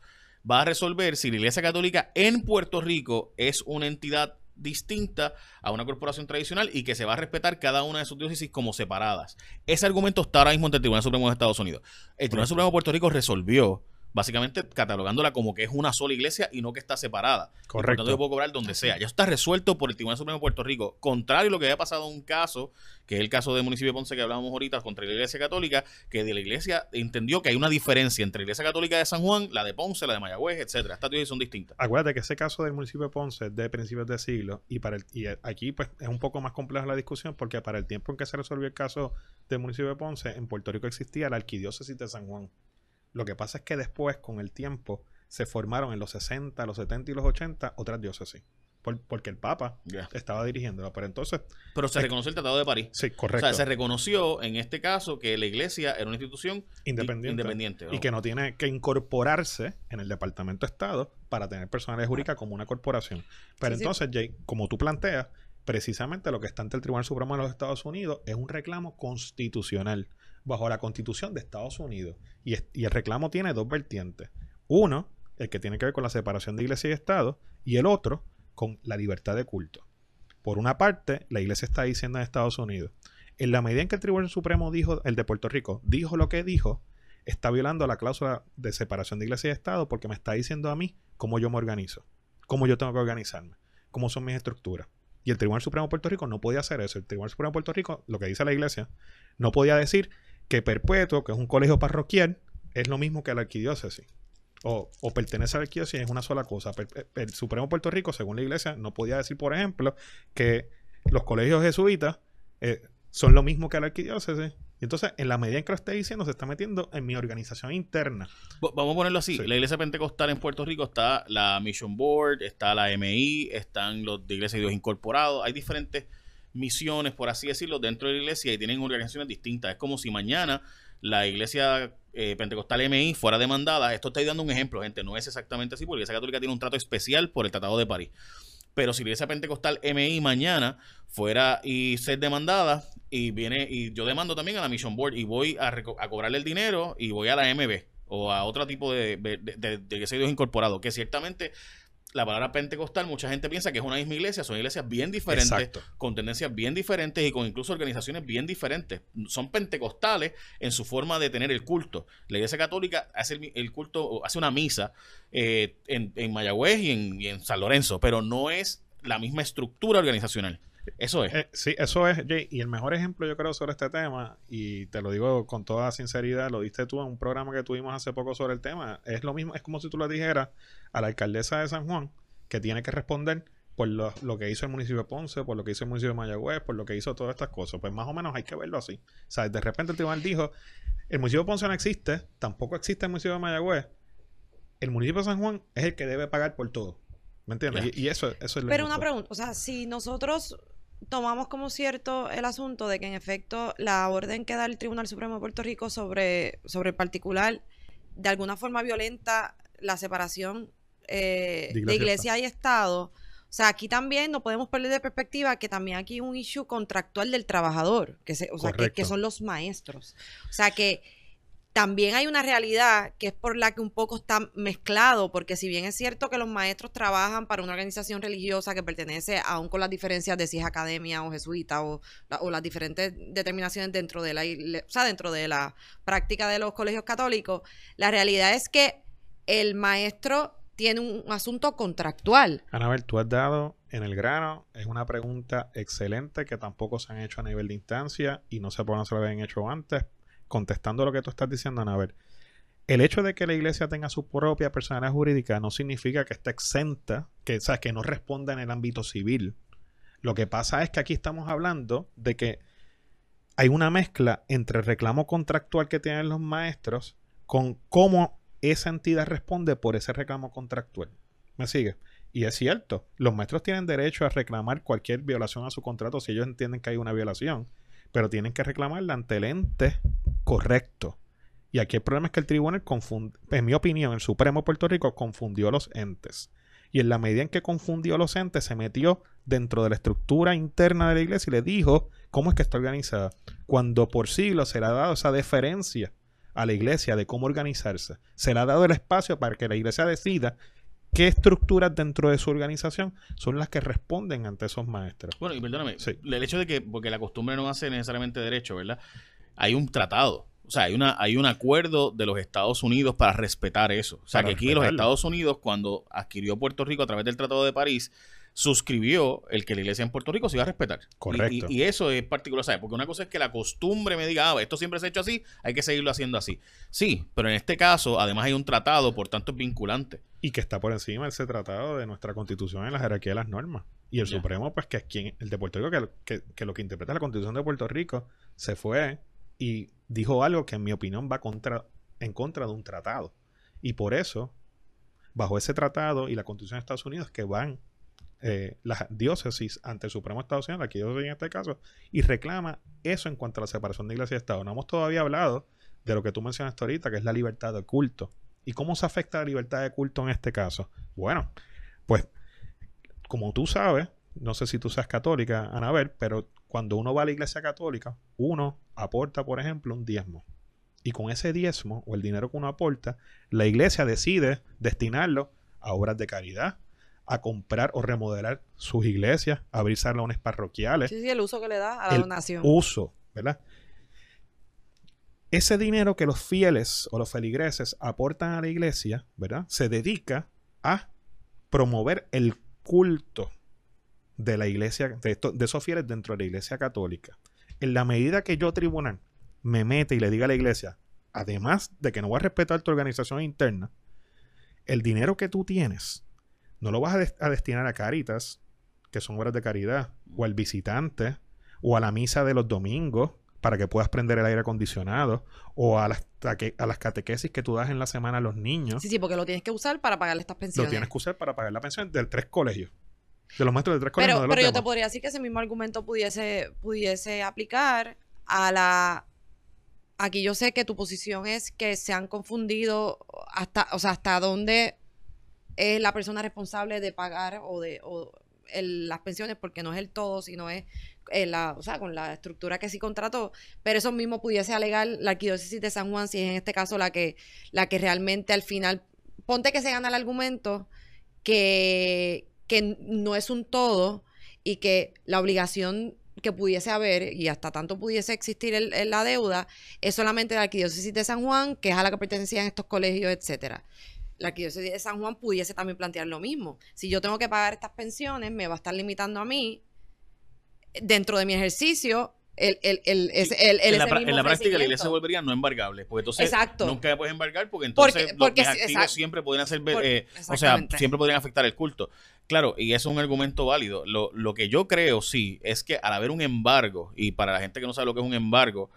va a resolver si la Iglesia Católica en Puerto Rico es una entidad distinta a una corporación tradicional y que se va a respetar cada una de sus diócesis como separadas. Ese argumento está ahora mismo ante el Tribunal Supremo de Estados Unidos. El Tribunal Supremo de Puerto Rico resolvió básicamente catalogándola como que es una sola iglesia y no que está separada. Correcto. Por yo puedo cobrar donde sea. Ya está resuelto por el Tribunal Supremo de Puerto Rico. Contrario a lo que había pasado en un caso, que es el caso del municipio de Ponce que hablábamos ahorita contra la iglesia católica, que de la iglesia entendió que hay una diferencia entre la iglesia católica de San Juan, la de Ponce, la de Mayagüez, etcétera. Estas diócesis son distintas. Acuérdate que ese caso del municipio de Ponce es de principios de siglo y para el, y aquí pues es un poco más compleja la discusión porque para el tiempo en que se resolvió el caso del municipio de Ponce, en Puerto Rico existía la arquidiócesis de San Juan. Lo que pasa es que después, con el tiempo, se formaron en los 60, los 70 y los 80 otras diócesis. porque el Papa estaba dirigiéndola. Pero entonces. Pero se reconoció el Tratado de París. Sí, correcto. O sea, se reconoció en este caso que la iglesia era una institución independiente. Y que no tiene que incorporarse en el Departamento de Estado para tener personalidad jurídica como una corporación. Pero entonces, Jay, como tú planteas, precisamente lo que está ante el Tribunal Supremo de los Estados Unidos es un reclamo constitucional bajo la Constitución de Estados Unidos. Y, el reclamo tiene dos vertientes. Uno, el que tiene que ver con la separación de iglesia y Estado, y el otro, con la libertad de culto. Por una parte, la iglesia está diciendo en Estados Unidos, En la medida en que el Tribunal Supremo dijo, el de Puerto Rico, dijo lo que dijo, está violando la cláusula de separación de iglesia y Estado porque me está diciendo a mí cómo yo me organizo, cómo yo tengo que organizarme, cómo son mis estructuras. Y el Tribunal Supremo de Puerto Rico no podía hacer eso. El Tribunal Supremo de Puerto Rico, lo que dice la iglesia, no podía decir que Perpetuo, que es un colegio parroquial, es lo mismo que la arquidiócesis. O, o pertenece a la arquidiócesis, es una sola cosa. Per- eh, El Supremo Puerto Rico, según la iglesia, no podía decir, por ejemplo, que los colegios jesuitas eh, son lo mismo que la arquidiócesis. Y entonces, en la medida en que lo esté diciendo, se está metiendo en mi organización interna. Vamos a ponerlo así. Sí. La iglesia pentecostal en Puerto Rico está la Mission Board, está la MI, están los de Iglesia de Dios Incorporados. Hay diferentes misiones, por así decirlo, dentro de la iglesia y tienen organizaciones distintas. Es como si mañana la iglesia eh, pentecostal MI fuera demandada. Esto estoy dando un ejemplo, gente. No es exactamente así, porque la iglesia católica tiene un trato especial por el Tratado de París. Pero si la iglesia pentecostal MI mañana fuera y ser demandada y viene y yo demando también a la Mission Board y voy a, cobrarle el dinero y voy a la MB o a otro tipo de, de, de, de- de incorporado, que ciertamente la palabra pentecostal mucha gente piensa que es una misma iglesia, son iglesias bien diferentes, Exacto. con tendencias bien diferentes y con incluso organizaciones bien diferentes. Son pentecostales en su forma de tener el culto. La iglesia católica hace el, el culto, hace una misa eh, en, en Mayagüez y en, y en San Lorenzo, pero no es la misma estructura organizacional. Eso es. Eh, sí, eso es, Jay. Y el mejor ejemplo, yo creo, sobre este tema, y te lo digo con toda sinceridad, lo diste tú en un programa que tuvimos hace poco sobre el tema. Es lo mismo, es como si tú le dijeras a la alcaldesa de San Juan que tiene que responder por lo, lo que hizo el municipio de Ponce, por lo que hizo el municipio de Mayagüez, por lo que hizo todas estas cosas. Pues más o menos hay que verlo así. O sea, de repente el tribunal dijo: el municipio de Ponce no existe, tampoco existe el municipio de Mayagüez. El municipio de San Juan es el que debe pagar por todo. ¿Me entiendes? Y, y eso, eso es lo Pero una pregunta, o sea, si nosotros tomamos como cierto el asunto de que en efecto la orden que da el Tribunal Supremo de Puerto Rico sobre, sobre el particular de alguna forma violenta la separación eh, De iglesia de y iglesia y Estado, o sea, aquí también no podemos perder de perspectiva que también aquí hay un issue contractual del trabajador, que, se, o sea, que, son los maestros. O sea, que también hay una realidad que es por la que un poco está mezclado, porque si bien es cierto que los maestros trabajan para una organización religiosa que pertenece, aún con las diferencias de si es academia o jesuita o, la- o las diferentes determinaciones dentro de la o sea, dentro de la práctica de los colegios católicos, la realidad es que el maestro tiene un asunto contractual. Anabel, tú has dado en el grano. Es una pregunta excelente que tampoco se han hecho a nivel de instancia y no qué no se lo habían hecho antes. Contestando lo que tú estás diciendo, Anabel. El hecho de que la iglesia tenga su propia personalidad jurídica no significa que esté exenta, que, o sea, que no responda en el ámbito civil. Lo que pasa es que aquí estamos hablando de que hay una mezcla entre el reclamo contractual que tienen los maestros con cómo esa entidad responde por ese reclamo contractual. ¿Me sigue? Y es cierto, los maestros tienen derecho a reclamar cualquier violación a su contrato si ellos entienden que hay una violación, pero tienen que reclamarla ante el ente correcto. Y aquí el problema es que el tribunal en mi opinión, el Supremo de Puerto Rico confundió los entes. Y en la medida en que confundió los entes, se metió dentro de la estructura interna de la iglesia y le dijo cómo es que está organizada. Cuando por siglos se le ha dado esa deferencia a la iglesia de cómo organizarse. Se le ha dado el espacio para que la iglesia decida qué estructuras dentro de su organización son las que responden ante esos maestros. Bueno, y perdóname, Sí. el hecho de que, porque la costumbre no hace necesariamente derecho, ¿verdad? Hay un tratado, o sea, hay, una, hay un acuerdo de los Estados Unidos para respetar eso. O sea, Para que aquí los. Estados Unidos, cuando adquirió Puerto Rico a través del Tratado de París, suscribió el que la iglesia en Puerto Rico se iba a respetar. Y- Correcto. Y, y eso es particular, ¿sabes? Porque una cosa es que la costumbre me diga, ah, esto siempre se ha hecho así, hay que seguirlo haciendo así. Sí, pero en este caso, además hay un tratado, por tanto es vinculante. Y que está por encima de ese tratado de nuestra constitución en la jerarquía de las normas. Y el. Supremo, pues que es quien, el de Puerto Rico, que, que- que lo que interpreta la constitución de Puerto Rico, se fue y dijo algo que en mi opinión va contra, en contra de un tratado. Y por eso, bajo ese tratado y la constitución de Estados Unidos, que van eh, las diócesis ante el Supremo de Estados Unidos, aquí en este caso, y reclama eso en cuanto a la separación de iglesia y Estado. No hemos todavía hablado de lo que tú mencionaste ahorita, que es la libertad de culto. ¿Y cómo se afecta la libertad de culto en este caso? Bueno, pues como tú sabes, no sé si tú seas católica, Anabel, pero cuando uno va a la iglesia católica, uno aporta, por ejemplo, un diezmo. Y con ese diezmo o el dinero que uno aporta, la iglesia decide destinarlo a obras de caridad, a comprar o remodelar sus iglesias, a abrir salones parroquiales, Sí, sí, el uso que le da a la El donación. uso. ¿verdad? Ese dinero que los fieles o los feligreses aportan a la iglesia, ¿verdad? Se dedica a promover el culto de la iglesia, de, esto- de esos fieles dentro de la iglesia católica. En la medida que yo, tribunal, me mete y le diga a la iglesia, además de que no voy a respetar tu organización interna, el dinero que tú tienes no lo vas a, des- a destinar a Caritas, que son obras de caridad, o al visitante, o a la misa de los domingos, para que puedas prender el aire acondicionado, o a las, taque- a las catequesis que tú das en la semana a los niños. Sí, sí, porque lo tienes que usar para pagarle estas Lo pensiones. tienes que usar para pagar la pensión de tres colegios. De los maestros de tres colegios. Pero, no de los pero yo te podría decir que ese mismo argumento pudiese, pudiese aplicar a la... Aquí yo sé que tu posición es que se han confundido hasta, o sea, hasta dónde es la persona responsable de pagar o de o el- las pensiones, porque no es el todo, sino es eh, la, o sea, con la estructura que sí contrató, pero eso mismo pudiese alegar la arquidiócesis de San Juan, si es en este caso la que, la que realmente al final, ponte que se gana el argumento que, que no es un todo y que la obligación que pudiese haber y hasta tanto pudiese existir el- la deuda es solamente la arquidiócesis de San Juan, que es a la que pertenecían estos colegios, etcétera. La arquidiócesis de San Juan pudiese también plantear lo mismo. Si yo tengo que pagar estas pensiones, me va a estar limitando a mí dentro de mi ejercicio el, el, el, ese- el- el en, la, mismo en la práctica la iglesia volvería no embargable, porque entonces Exacto. nunca puedes embargar porque entonces Porque- los- porque activos siempre podrían Por- eh, o sea, exactamente. siempre podrían afectar el culto. Claro, y eso es un argumento válido. Lo, lo que yo creo, sí, es que al haber un embargo, y para la gente que no sabe lo que es un embargo,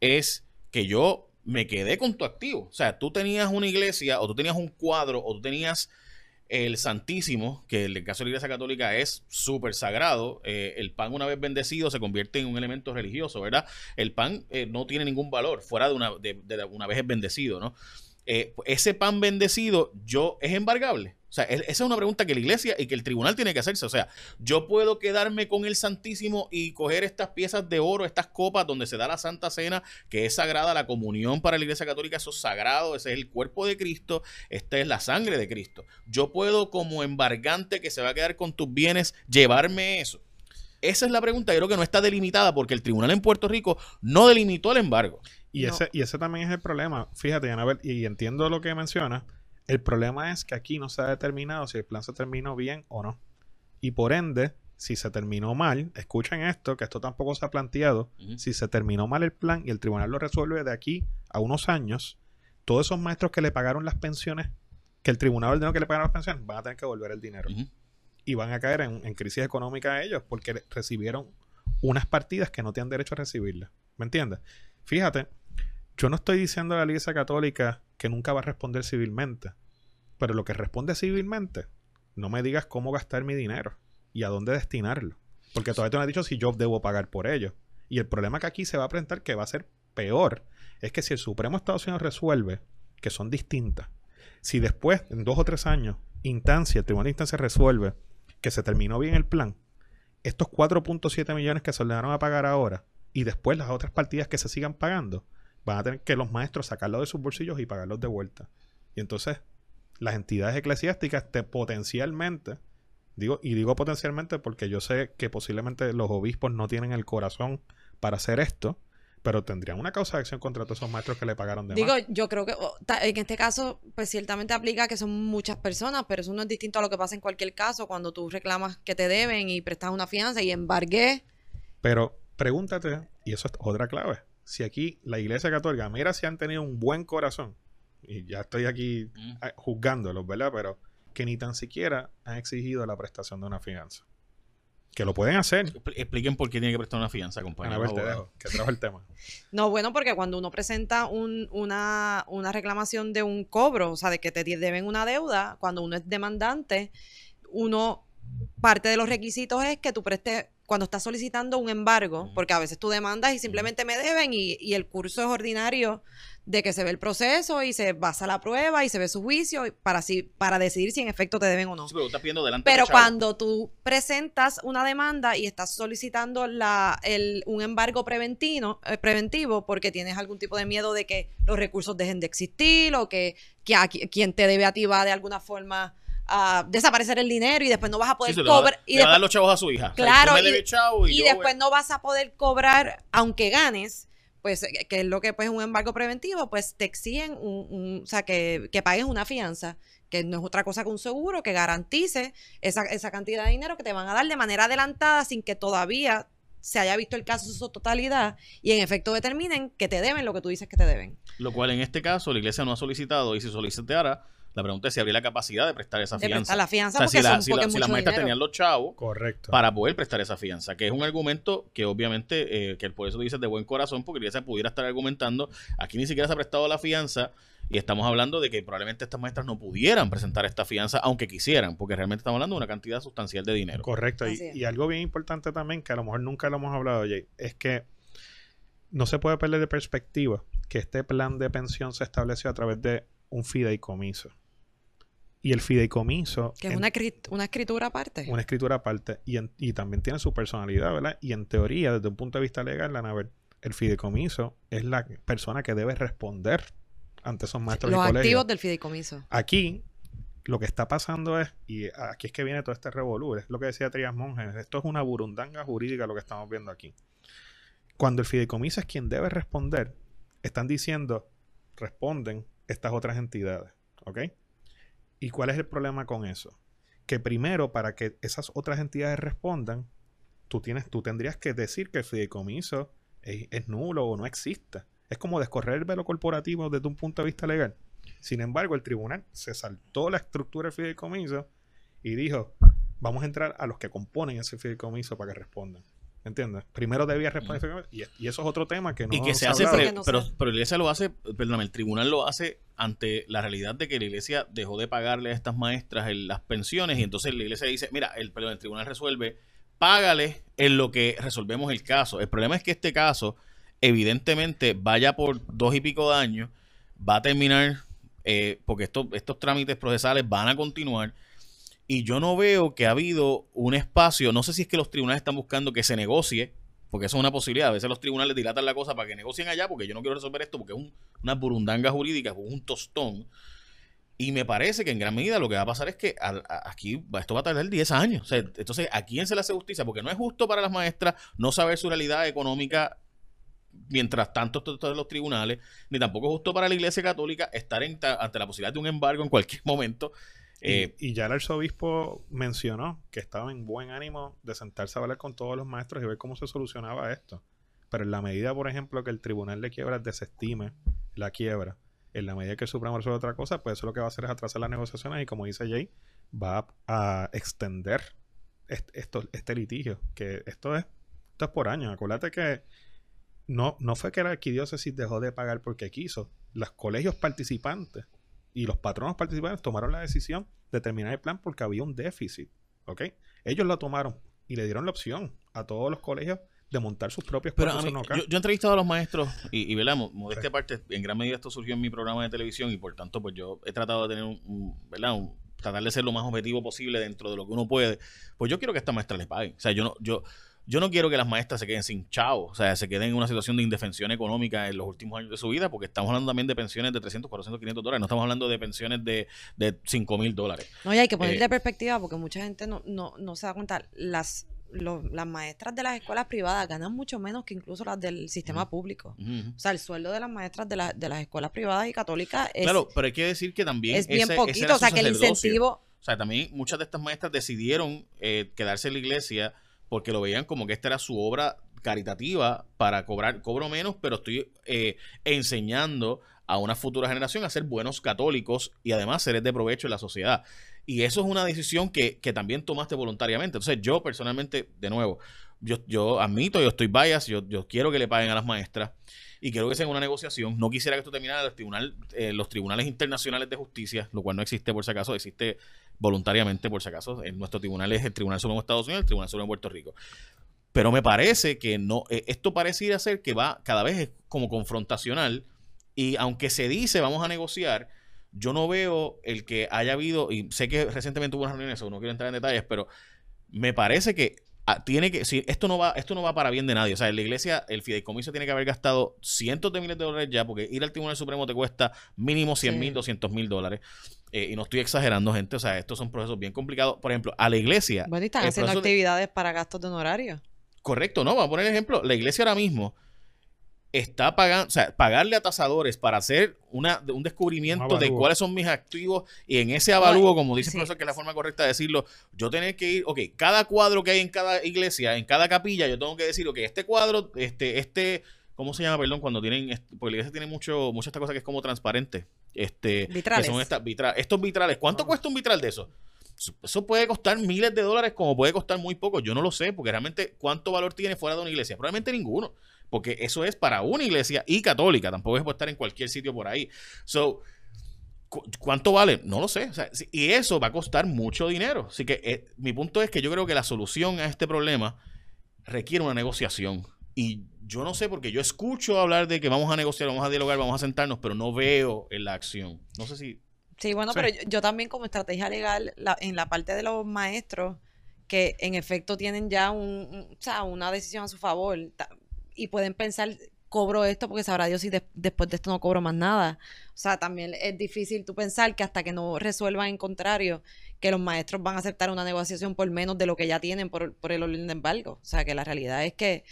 es que yo me quedé con tu activo. O sea, tú tenías una iglesia, o tú tenías un cuadro, o tú tenías el Santísimo, que en el caso de la Iglesia Católica es súper sagrado. Eh, el pan, una vez bendecido, se convierte en un elemento religioso, ¿verdad? El pan eh, no tiene ningún valor fuera de una, de, de una vez es bendecido, ¿no? Eh, ese pan bendecido, yo, ¿es embargable? O sea, es- esa es una pregunta que la iglesia y que el tribunal tiene que hacerse. O sea, yo puedo quedarme con el Santísimo y coger estas piezas de oro, estas copas donde se da la Santa Cena, que es sagrada, la comunión para la iglesia católica, eso es sagrado, ese es el cuerpo de Cristo, esta es la sangre de Cristo. Yo puedo, como embargante que se va a quedar con tus bienes, llevarme eso. Esa es la pregunta, yo creo que no está delimitada porque el tribunal en Puerto Rico no delimitó el embargo. Y, No. ese, y ese también es el problema. Fíjate, Anabel, y entiendo lo que menciona. El problema es que aquí no se ha determinado si el plan se terminó bien o no. Y por ende, si se terminó mal, escuchen esto, que esto tampoco se ha planteado. Si se terminó mal el plan y el tribunal lo resuelve de aquí a unos años, todos esos maestros que le pagaron las pensiones, que el tribunal ordenó que le pagaron las pensiones, van a tener que devolver el dinero. Y van a caer en, en crisis económica ellos porque recibieron unas partidas que no tienen derecho a recibirlas. ¿Me entiendes? Fíjate, yo no estoy diciendo a la Iglesia Católica que nunca va a responder civilmente, pero lo que responde civilmente, no me digas cómo gastar mi dinero y a dónde destinarlo. Porque todavía te no dicho si yo debo pagar por ello. Y el problema que aquí se va a presentar, que va a ser peor, es que si el Supremo Estados Unidos resuelve que son distintas, si después, en dos o tres años, instancia, el Tribunal de Instancia resuelve que se terminó bien el plan, estos 4.7 millones que se ordenaron a pagar ahora y después las otras partidas que se sigan pagando, van a tener que los maestros sacarlo de sus bolsillos y pagarlos de vuelta. Y entonces, las entidades eclesiásticas te potencialmente, digo, y digo potencialmente porque yo sé que posiblemente los obispos no tienen el corazón para hacer esto, pero tendrían una causa de acción contra todos esos maestros que le pagaron de Digo, más. yo creo que oh, en este caso, pues ciertamente aplica que son muchas personas, pero eso no es distinto a lo que pasa en cualquier caso cuando tú reclamas que te deben y prestas una fianza y embargué. Pero pregúntate, y eso es otra clave, si aquí la Iglesia Católica, mira si han tenido un buen corazón, y ya estoy aquí Ujú. ah, juzgándolos, ¿verdad? Pero que ni tan siquiera han exigido la prestación de una fianza. Que lo pueden hacer. Expl- Expliquen por qué tiene que prestar una fianza, compañero. Anabel, te abogado. dejo, que trajo el tema. No, bueno, porque cuando uno presenta un- una, una reclamación de un cobro, o sea, de que te deben una deuda, cuando uno es demandante, uno, parte de los requisitos es que tú prestes, cuando estás solicitando un embargo, porque a veces tú demandas y simplemente me deben y, y el curso es ordinario de que se ve el proceso y se basa la prueba y se ve su juicio para, si, para decidir si en efecto te deben o no. Sí, pero tú estás pidiendo delante Pero de chavo. cuando tú presentas una demanda y estás solicitando la, el, un embargo preventivo, eh, preventivo porque tienes algún tipo de miedo de que los recursos dejen de existir o que, que a quien te debe a ti va de alguna forma a desaparecer el dinero y después no vas a poder Sí, cobrar. Y le va a después, dar los chavos a su hija. O sea, Claro, y- y, después voy- no vas a poder cobrar, aunque ganes, pues eh, que es lo que pues es un embargo preventivo, pues te exigen un, un- o sea, que, que pagues una fianza, que no es otra cosa que un seguro que garantice esa, esa cantidad de dinero que te van a dar de manera adelantada sin que todavía se haya visto el caso en su totalidad y en efecto determinen que te deben lo que tú dices que te deben. Lo cual en este caso la iglesia no ha solicitado y si solicitara, la pregunta es si habría la capacidad de prestar esa De fianza. prestar la fianza O sea, porque, si, la- son, si porque la- es si las maestras dinero. tenían los chavos Correcto. para poder prestar esa fianza, que es un argumento que obviamente, eh, que por eso dices de buen corazón, porque la iglesia pudiera estar argumentando, aquí ni siquiera se ha prestado la fianza y estamos hablando de que probablemente estas maestras no pudieran presentar esta fianza aunque quisieran, porque realmente estamos hablando de una cantidad sustancial de dinero. Correcto. Y algo bien importante también, que a lo mejor nunca lo hemos hablado, Jay, es que no se puede perder de perspectiva que este plan de pensión se estableció a través de un fideicomiso. Y el fideicomiso Que es en- una, una escritura aparte. una escritura aparte y, en- y también tiene su personalidad, ¿verdad? Y en teoría, desde un punto de vista legal, la Naver, el fideicomiso es la persona que debe responder ante esos maestros Los y colegios. activos del fideicomiso. Aquí lo que está pasando es, y aquí es que viene todo este revolú, es lo que decía Trias Monges, esto es una burundanga jurídica lo que estamos viendo aquí. Cuando el fideicomiso es quien debe responder, están diciendo, responden estas otras entidades, ¿ok? ¿Y cuál es el problema con eso? Que primero, para que esas otras entidades respondan, tú, tienes, tú tendrías que decir que el fideicomiso es, es nulo o no existe. Es como descorrer el velo corporativo desde un punto de vista legal. Sin embargo, el tribunal se saltó la estructura del fideicomiso y dijo, vamos a entrar a los que componen ese fideicomiso para que respondan. ¿Entiendes? Primero debía responder y, y eso es otro tema que no y que se ha hace, hablado. pre- Que no pero, se- pero la iglesia lo hace, perdóname, el tribunal lo hace ante la realidad de que la iglesia dejó de pagarle a estas maestras el- las pensiones y entonces la iglesia dice, mira, el, perdón, el tribunal resuelve, págale en lo que resolvemos el caso. El problema es que este caso, evidentemente, vaya por dos y pico de años, va a terminar, eh, porque estos, estos trámites procesales van a continuar. Y yo no veo que ha habido un espacio, no sé si es que los tribunales están buscando que se negocie, porque eso es una posibilidad. A veces los tribunales dilatan la cosa para que negocien allá, porque yo no quiero resolver esto, porque es un- una burundanga jurídica, un tostón. Y me parece que en gran medida lo que va a pasar es que a- aquí esto va a tardar 10 años. Entonces, ¿a quién se le hace justicia? Porque no es justo para las maestras no saber su realidad económica mientras tanto en los tribunales, ni tampoco es justo para la Iglesia Católica estar en ante la posibilidad de un embargo en cualquier momento. Y- Eh, y, ya el arzobispo mencionó que estaba en buen ánimo de sentarse a hablar con todos los maestros y ver cómo se solucionaba esto. Pero en la medida, por ejemplo, que el tribunal de quiebras desestime la quiebra, en la medida que el Supremo resuelve otra cosa, pues eso lo que va a hacer es atrasar las negociaciones y como dice Jay, va a extender est- esto, este litigio. Que esto es, esto es por años. Acuérdate que no, no fue que la arquidiócesis dejó de pagar porque quiso. Los colegios participantes y los patronos participantes tomaron la decisión de terminar el plan porque había un déficit. ¿Ok? Ellos lo tomaron y le dieron la opción a todos los colegios de montar sus propios Pero a mí- yo, yo he entrevistado a los maestros y, y ¿verdad? Mo- modestia Sí. aparte, en gran medida esto surgió en mi programa de televisión y por tanto pues yo he tratado de tener un, un- ¿verdad? Un- tratar de ser lo más objetivo posible dentro de lo que uno puede. Pues yo quiero que esta maestra les paguen. O sea, yo no, yo, yo no quiero que las maestras se queden sin chavo, o sea, se queden en una situación de indefensión económica en los últimos años de su vida, porque estamos hablando también de pensiones de 300, 400, 500 dólares, no estamos hablando de pensiones de, de 5 mil dólares. No, y hay que poner Eh, de perspectiva porque mucha gente no, no, no se da cuenta. Las, lo- las maestras de las escuelas privadas ganan mucho menos que incluso las del sistema público. O sea, el sueldo de las maestras de, la- de las escuelas privadas y católicas es, Claro, pero hay que decir que también es bien ese- poquito. O sea, que el incentivo... O sea, también muchas de estas maestras decidieron eh, quedarse en la iglesia porque lo veían como que esta era su obra caritativa para cobrar, cobro menos, pero estoy eh, enseñando a una futura generación a ser buenos católicos y además seres de provecho en la sociedad. Y eso es una decisión que, que también tomaste voluntariamente. Entonces yo personalmente, de nuevo, yo, yo admito, yo estoy bias, yo, yo quiero que le paguen a las maestras y quiero que sea una negociación. No quisiera que esto terminara en tribunal, eh, los tribunales internacionales de justicia, lo cual no existe por si acaso, existe voluntariamente por si acaso. En nuestro tribunal es el Tribunal Supremo de Estados Unidos el Tribunal Supremo de Puerto Rico. Pero me parece que no, eh, esto pareciera ser que va cada vez es como confrontacional y aunque se dice vamos a negociar, yo no veo el que haya habido, y sé que recientemente hubo unas reuniones, no quiero entrar en detalles, pero me parece que tiene que, si esto no va, esto no va para bien de nadie. O sea, la iglesia, el fideicomiso tiene que haber gastado cientos de miles de dólares ya, porque ir al Tribunal Supremo te cuesta mínimo 100 mil, Sí. 200 mil dólares. eh, y no estoy exagerando, gente, o sea, estos son procesos bien complicados. Por ejemplo, a la iglesia. Bueno, y están el haciendo de- actividades para gastos de honorario. Correcto, no, vamos a poner ejemplo. La iglesia ahora mismo está pagando, o sea, pagarle a tasadores para hacer una, un descubrimiento Un de cuáles son mis activos y en ese avalúo, como dice el profesor, que es la forma correcta de decirlo, yo tener que ir, ok, cada cuadro que hay en cada iglesia, en cada capilla, yo tengo que decir, ok, este cuadro, este, este, ¿cómo se llama, perdón? Cuando tienen, porque la iglesia tiene mucho, mucha esta cosa que es como transparente. Este, Vitrales. que son estas vitra- estos vitrales. ¿Cuánto cuesta un vitral de eso? Eso- Eso puede costar miles de dólares como puede costar muy poco. Yo no lo sé, porque realmente cuánto valor tiene fuera de una iglesia. Probablemente ninguno, porque eso es para una iglesia y católica. Tampoco es por estar en cualquier sitio por ahí. So, cu- ¿cuánto vale? No lo sé. O sea, sí, y eso va a costar mucho dinero. Así que eh, mi punto es que yo creo que la solución a este problema requiere una negociación. Y yo no sé, porque yo escucho hablar de que vamos a negociar, vamos a dialogar, vamos a sentarnos, pero no veo en la acción. No sé si Sí, bueno, Sí. pero yo, yo también como estrategia legal, la- en la parte de los maestros, que en efecto tienen ya un, un- o sea, una decisión a su favor y pueden pensar, cobro esto porque sabrá Dios si de- después de esto no cobro más nada. O sea, también es difícil tú pensar que hasta que no resuelvan en contrario, que los maestros van a aceptar una negociación por menos de lo que ya tienen por, por el orden de embargo. O sea, que la realidad es que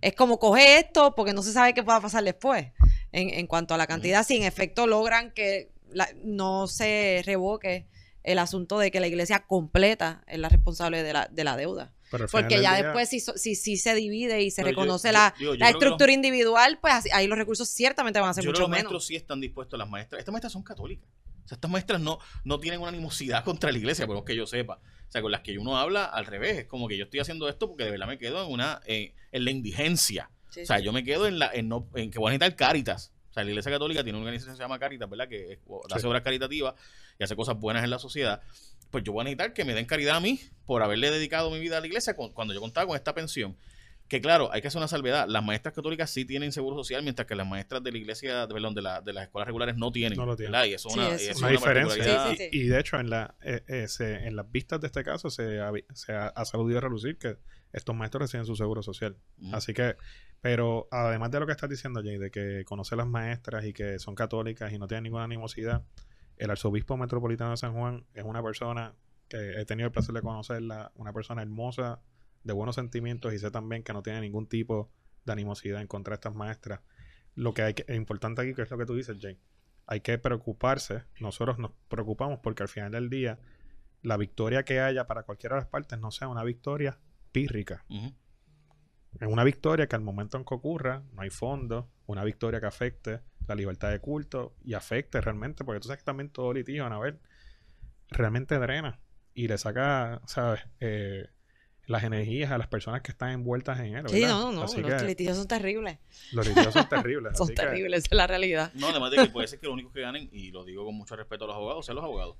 es como coge esto porque no se sabe qué pueda pasar después en, en cuanto a la cantidad, si en efecto logran que la- no se revoque el asunto de que la iglesia completa es la responsable de la, de la deuda. Pero Porque ya día- después si, si, si se divide y se Pero reconoce yo- la, digo, la estructura individual, pues ahí los recursos ciertamente van a ser Yo creo mucho que los maestros menos. sí están dispuestos, las maestras. Estas maestras son católicas. O sea, estas maestras no, no tienen una animosidad [laughs] contra la iglesia, por lo que yo sepa. O sea, con las que uno habla al revés. Es como que yo estoy haciendo esto porque de verdad me quedo en una en, en la indigencia. Sí, O sea, sí. yo me quedo en la en, no, en que voy a necesitar Caritas. O sea, la iglesia católica tiene una organización que se llama Caritas, ¿verdad? Que hace Sí. obras caritativas y hace cosas buenas en la sociedad. Pues yo voy a necesitar que me den caridad a mí por haberle dedicado mi vida a la iglesia cu- cuando yo contaba con esta pensión. Que claro, hay que hacer una salvedad. Las maestras católicas sí tienen seguro social, mientras que las maestras de la iglesia, perdón, de, la- de las escuelas regulares no tienen. No lo tienen. ¿verdad? Y eso es Sí, una, y es diferencia. Sí, sí, sí. Y de hecho, en, la, eh, eh, se- en las vistas de este caso se ha, se ha, ha saludido a relucir que estos maestros reciben su seguro social. Así que, pero además de lo que estás diciendo, Jay, de que conoce a las maestras y que son católicas y no tienen ninguna animosidad, el arzobispo metropolitano de San Juan es una persona que he tenido el placer de conocerla, una persona hermosa, de buenos sentimientos y sé también que no tiene ningún tipo de animosidad en contra de estas maestras. Lo que hay que, es importante aquí, que es lo que tú dices, Jay, hay que preocuparse, nosotros nos preocupamos porque al final del día, la victoria que haya para cualquiera de las partes no sea una victoria pírrica. Es una victoria que al momento en que ocurra no hay fondo, una victoria que afecte la libertad de culto y afecte realmente, porque tú sabes que también todo litigio, Anabel, realmente drena y le saca, ¿sabes? Eh, las energías a las personas que están envueltas en él. Sí, ¿verdad? no, no, Así los que litigios son terribles. los litigios son terribles. [laughs] Son así que- terribles, esa es la realidad. No, además de que puede ser que los únicos que ganen, y lo digo con mucho respeto a los abogados, sean los abogados.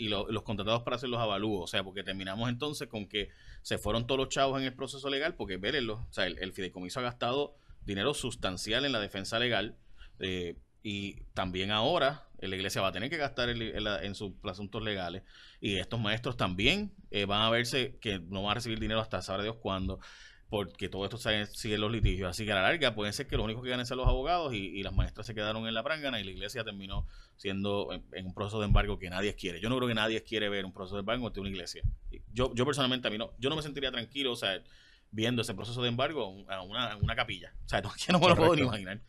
Y lo- los contratados para hacer los avalúos. O sea, porque terminamos entonces con que se fueron todos los chavos en el proceso legal, porque vérenlo. O sea, el, el fideicomiso ha gastado dinero sustancial en la defensa legal. Eh, y también ahora la iglesia va a tener que gastar en, en sus asuntos legales. Y estos maestros también eh, van a verse que no van a recibir dinero hasta saber Dios cuándo porque todo esto sigue, los litigios. Así que a la larga pueden ser que los únicos que ganen sean los abogados y, y las maestras se quedaron en la prángana y la iglesia terminó siendo en, en un proceso de embargo que nadie quiere. Yo no creo que nadie quiere ver un proceso de embargo ante una iglesia. Yo, yo personalmente a mí no, yo no me sentiría tranquilo, o sea, viendo ese proceso de embargo a una, a una capilla. O sea, [laughs] no, que no me lo puedo ni imaginar.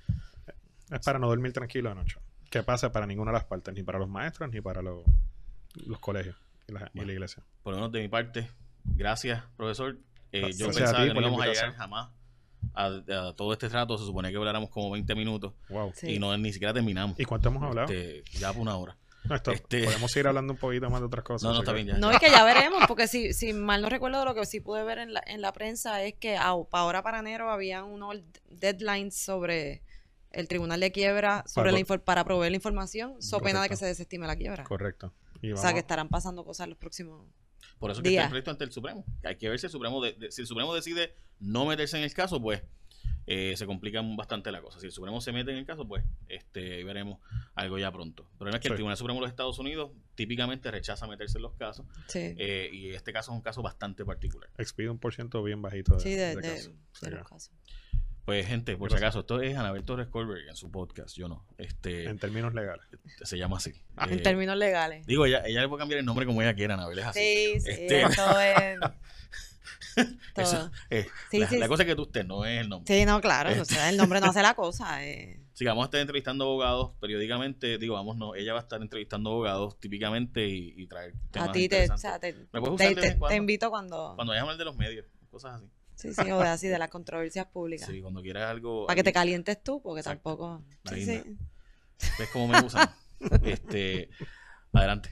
Es para no dormir tranquilo de noche. Que pasa para ninguna de las partes, ni para los maestros, ni para los, los colegios y la, y la Bueno. iglesia. Por lo menos de mi parte, gracias, profesor. Eh, Gracias yo pensaba ti que no íbamos a llegar jamás a, a todo este trato. Se supone que habláramos como 20 minutos Wow. Sí. y no ni siquiera terminamos. ¿Y cuánto hemos hablado? Este, ya por una hora. No, esto- este- Podemos seguir hablando un [laughs] poquito más de otras cosas. No, no, está que- bien ya. No, y que ya veremos, porque si, si mal no recuerdo, lo que sí pude ver en la, en la prensa es que ahora para enero había unos deadlines sobre el tribunal de quiebra sobre Para- la infor- para proveer la información, so pena de que Correcto. se desestime la quiebra. Correcto. Y O sea, que estarán pasando cosas los próximos. Por eso es que está el proyecto ante el Supremo. Hay que ver si el Supremo, de- de- si el Supremo decide no meterse en el caso, pues eh, se complica bastante la cosa. Si el Supremo se mete en el caso, pues este veremos algo ya pronto. El problema es que el. Tribunal Supremo de los Estados Unidos típicamente rechaza meterse en los casos Sí, eh, y este caso es un caso bastante particular. expide un por ciento bien bajito de, sí de, de de- los casos. Pues, gente, por si acaso, esto es Anabel Torres Colbert en su podcast, yo no. Este, En términos legales. se llama así. En Eh, términos legales. Digo, ella, ella le puede cambiar el nombre como ella quiera, Anabel es así. Sí, sí, Este- todo es. todo. [laughs] Eso, eh, Sí, la, sí, la sí. cosa es que tú estés, no es el nombre. Sí, no, claro. Este- O sea, el nombre no hace la cosa. eh. Sí, vamos a estar entrevistando abogados periódicamente. Digo, vamos, no, ella va a estar entrevistando abogados típicamente y, y traer temas A ti te, o interesantes. sea, te, ¿Me puedes te- usar de vez te- en cuando? te invito cuando. Cuando vayas a hablar de los medios, cosas así. Sí, sí, o de así, de las controversias públicas. Sí, cuando quieras algo. Para que te calientes tú, porque Exacto. tampoco. Sí. ¿Ves cómo me usan? [laughs] este, adelante.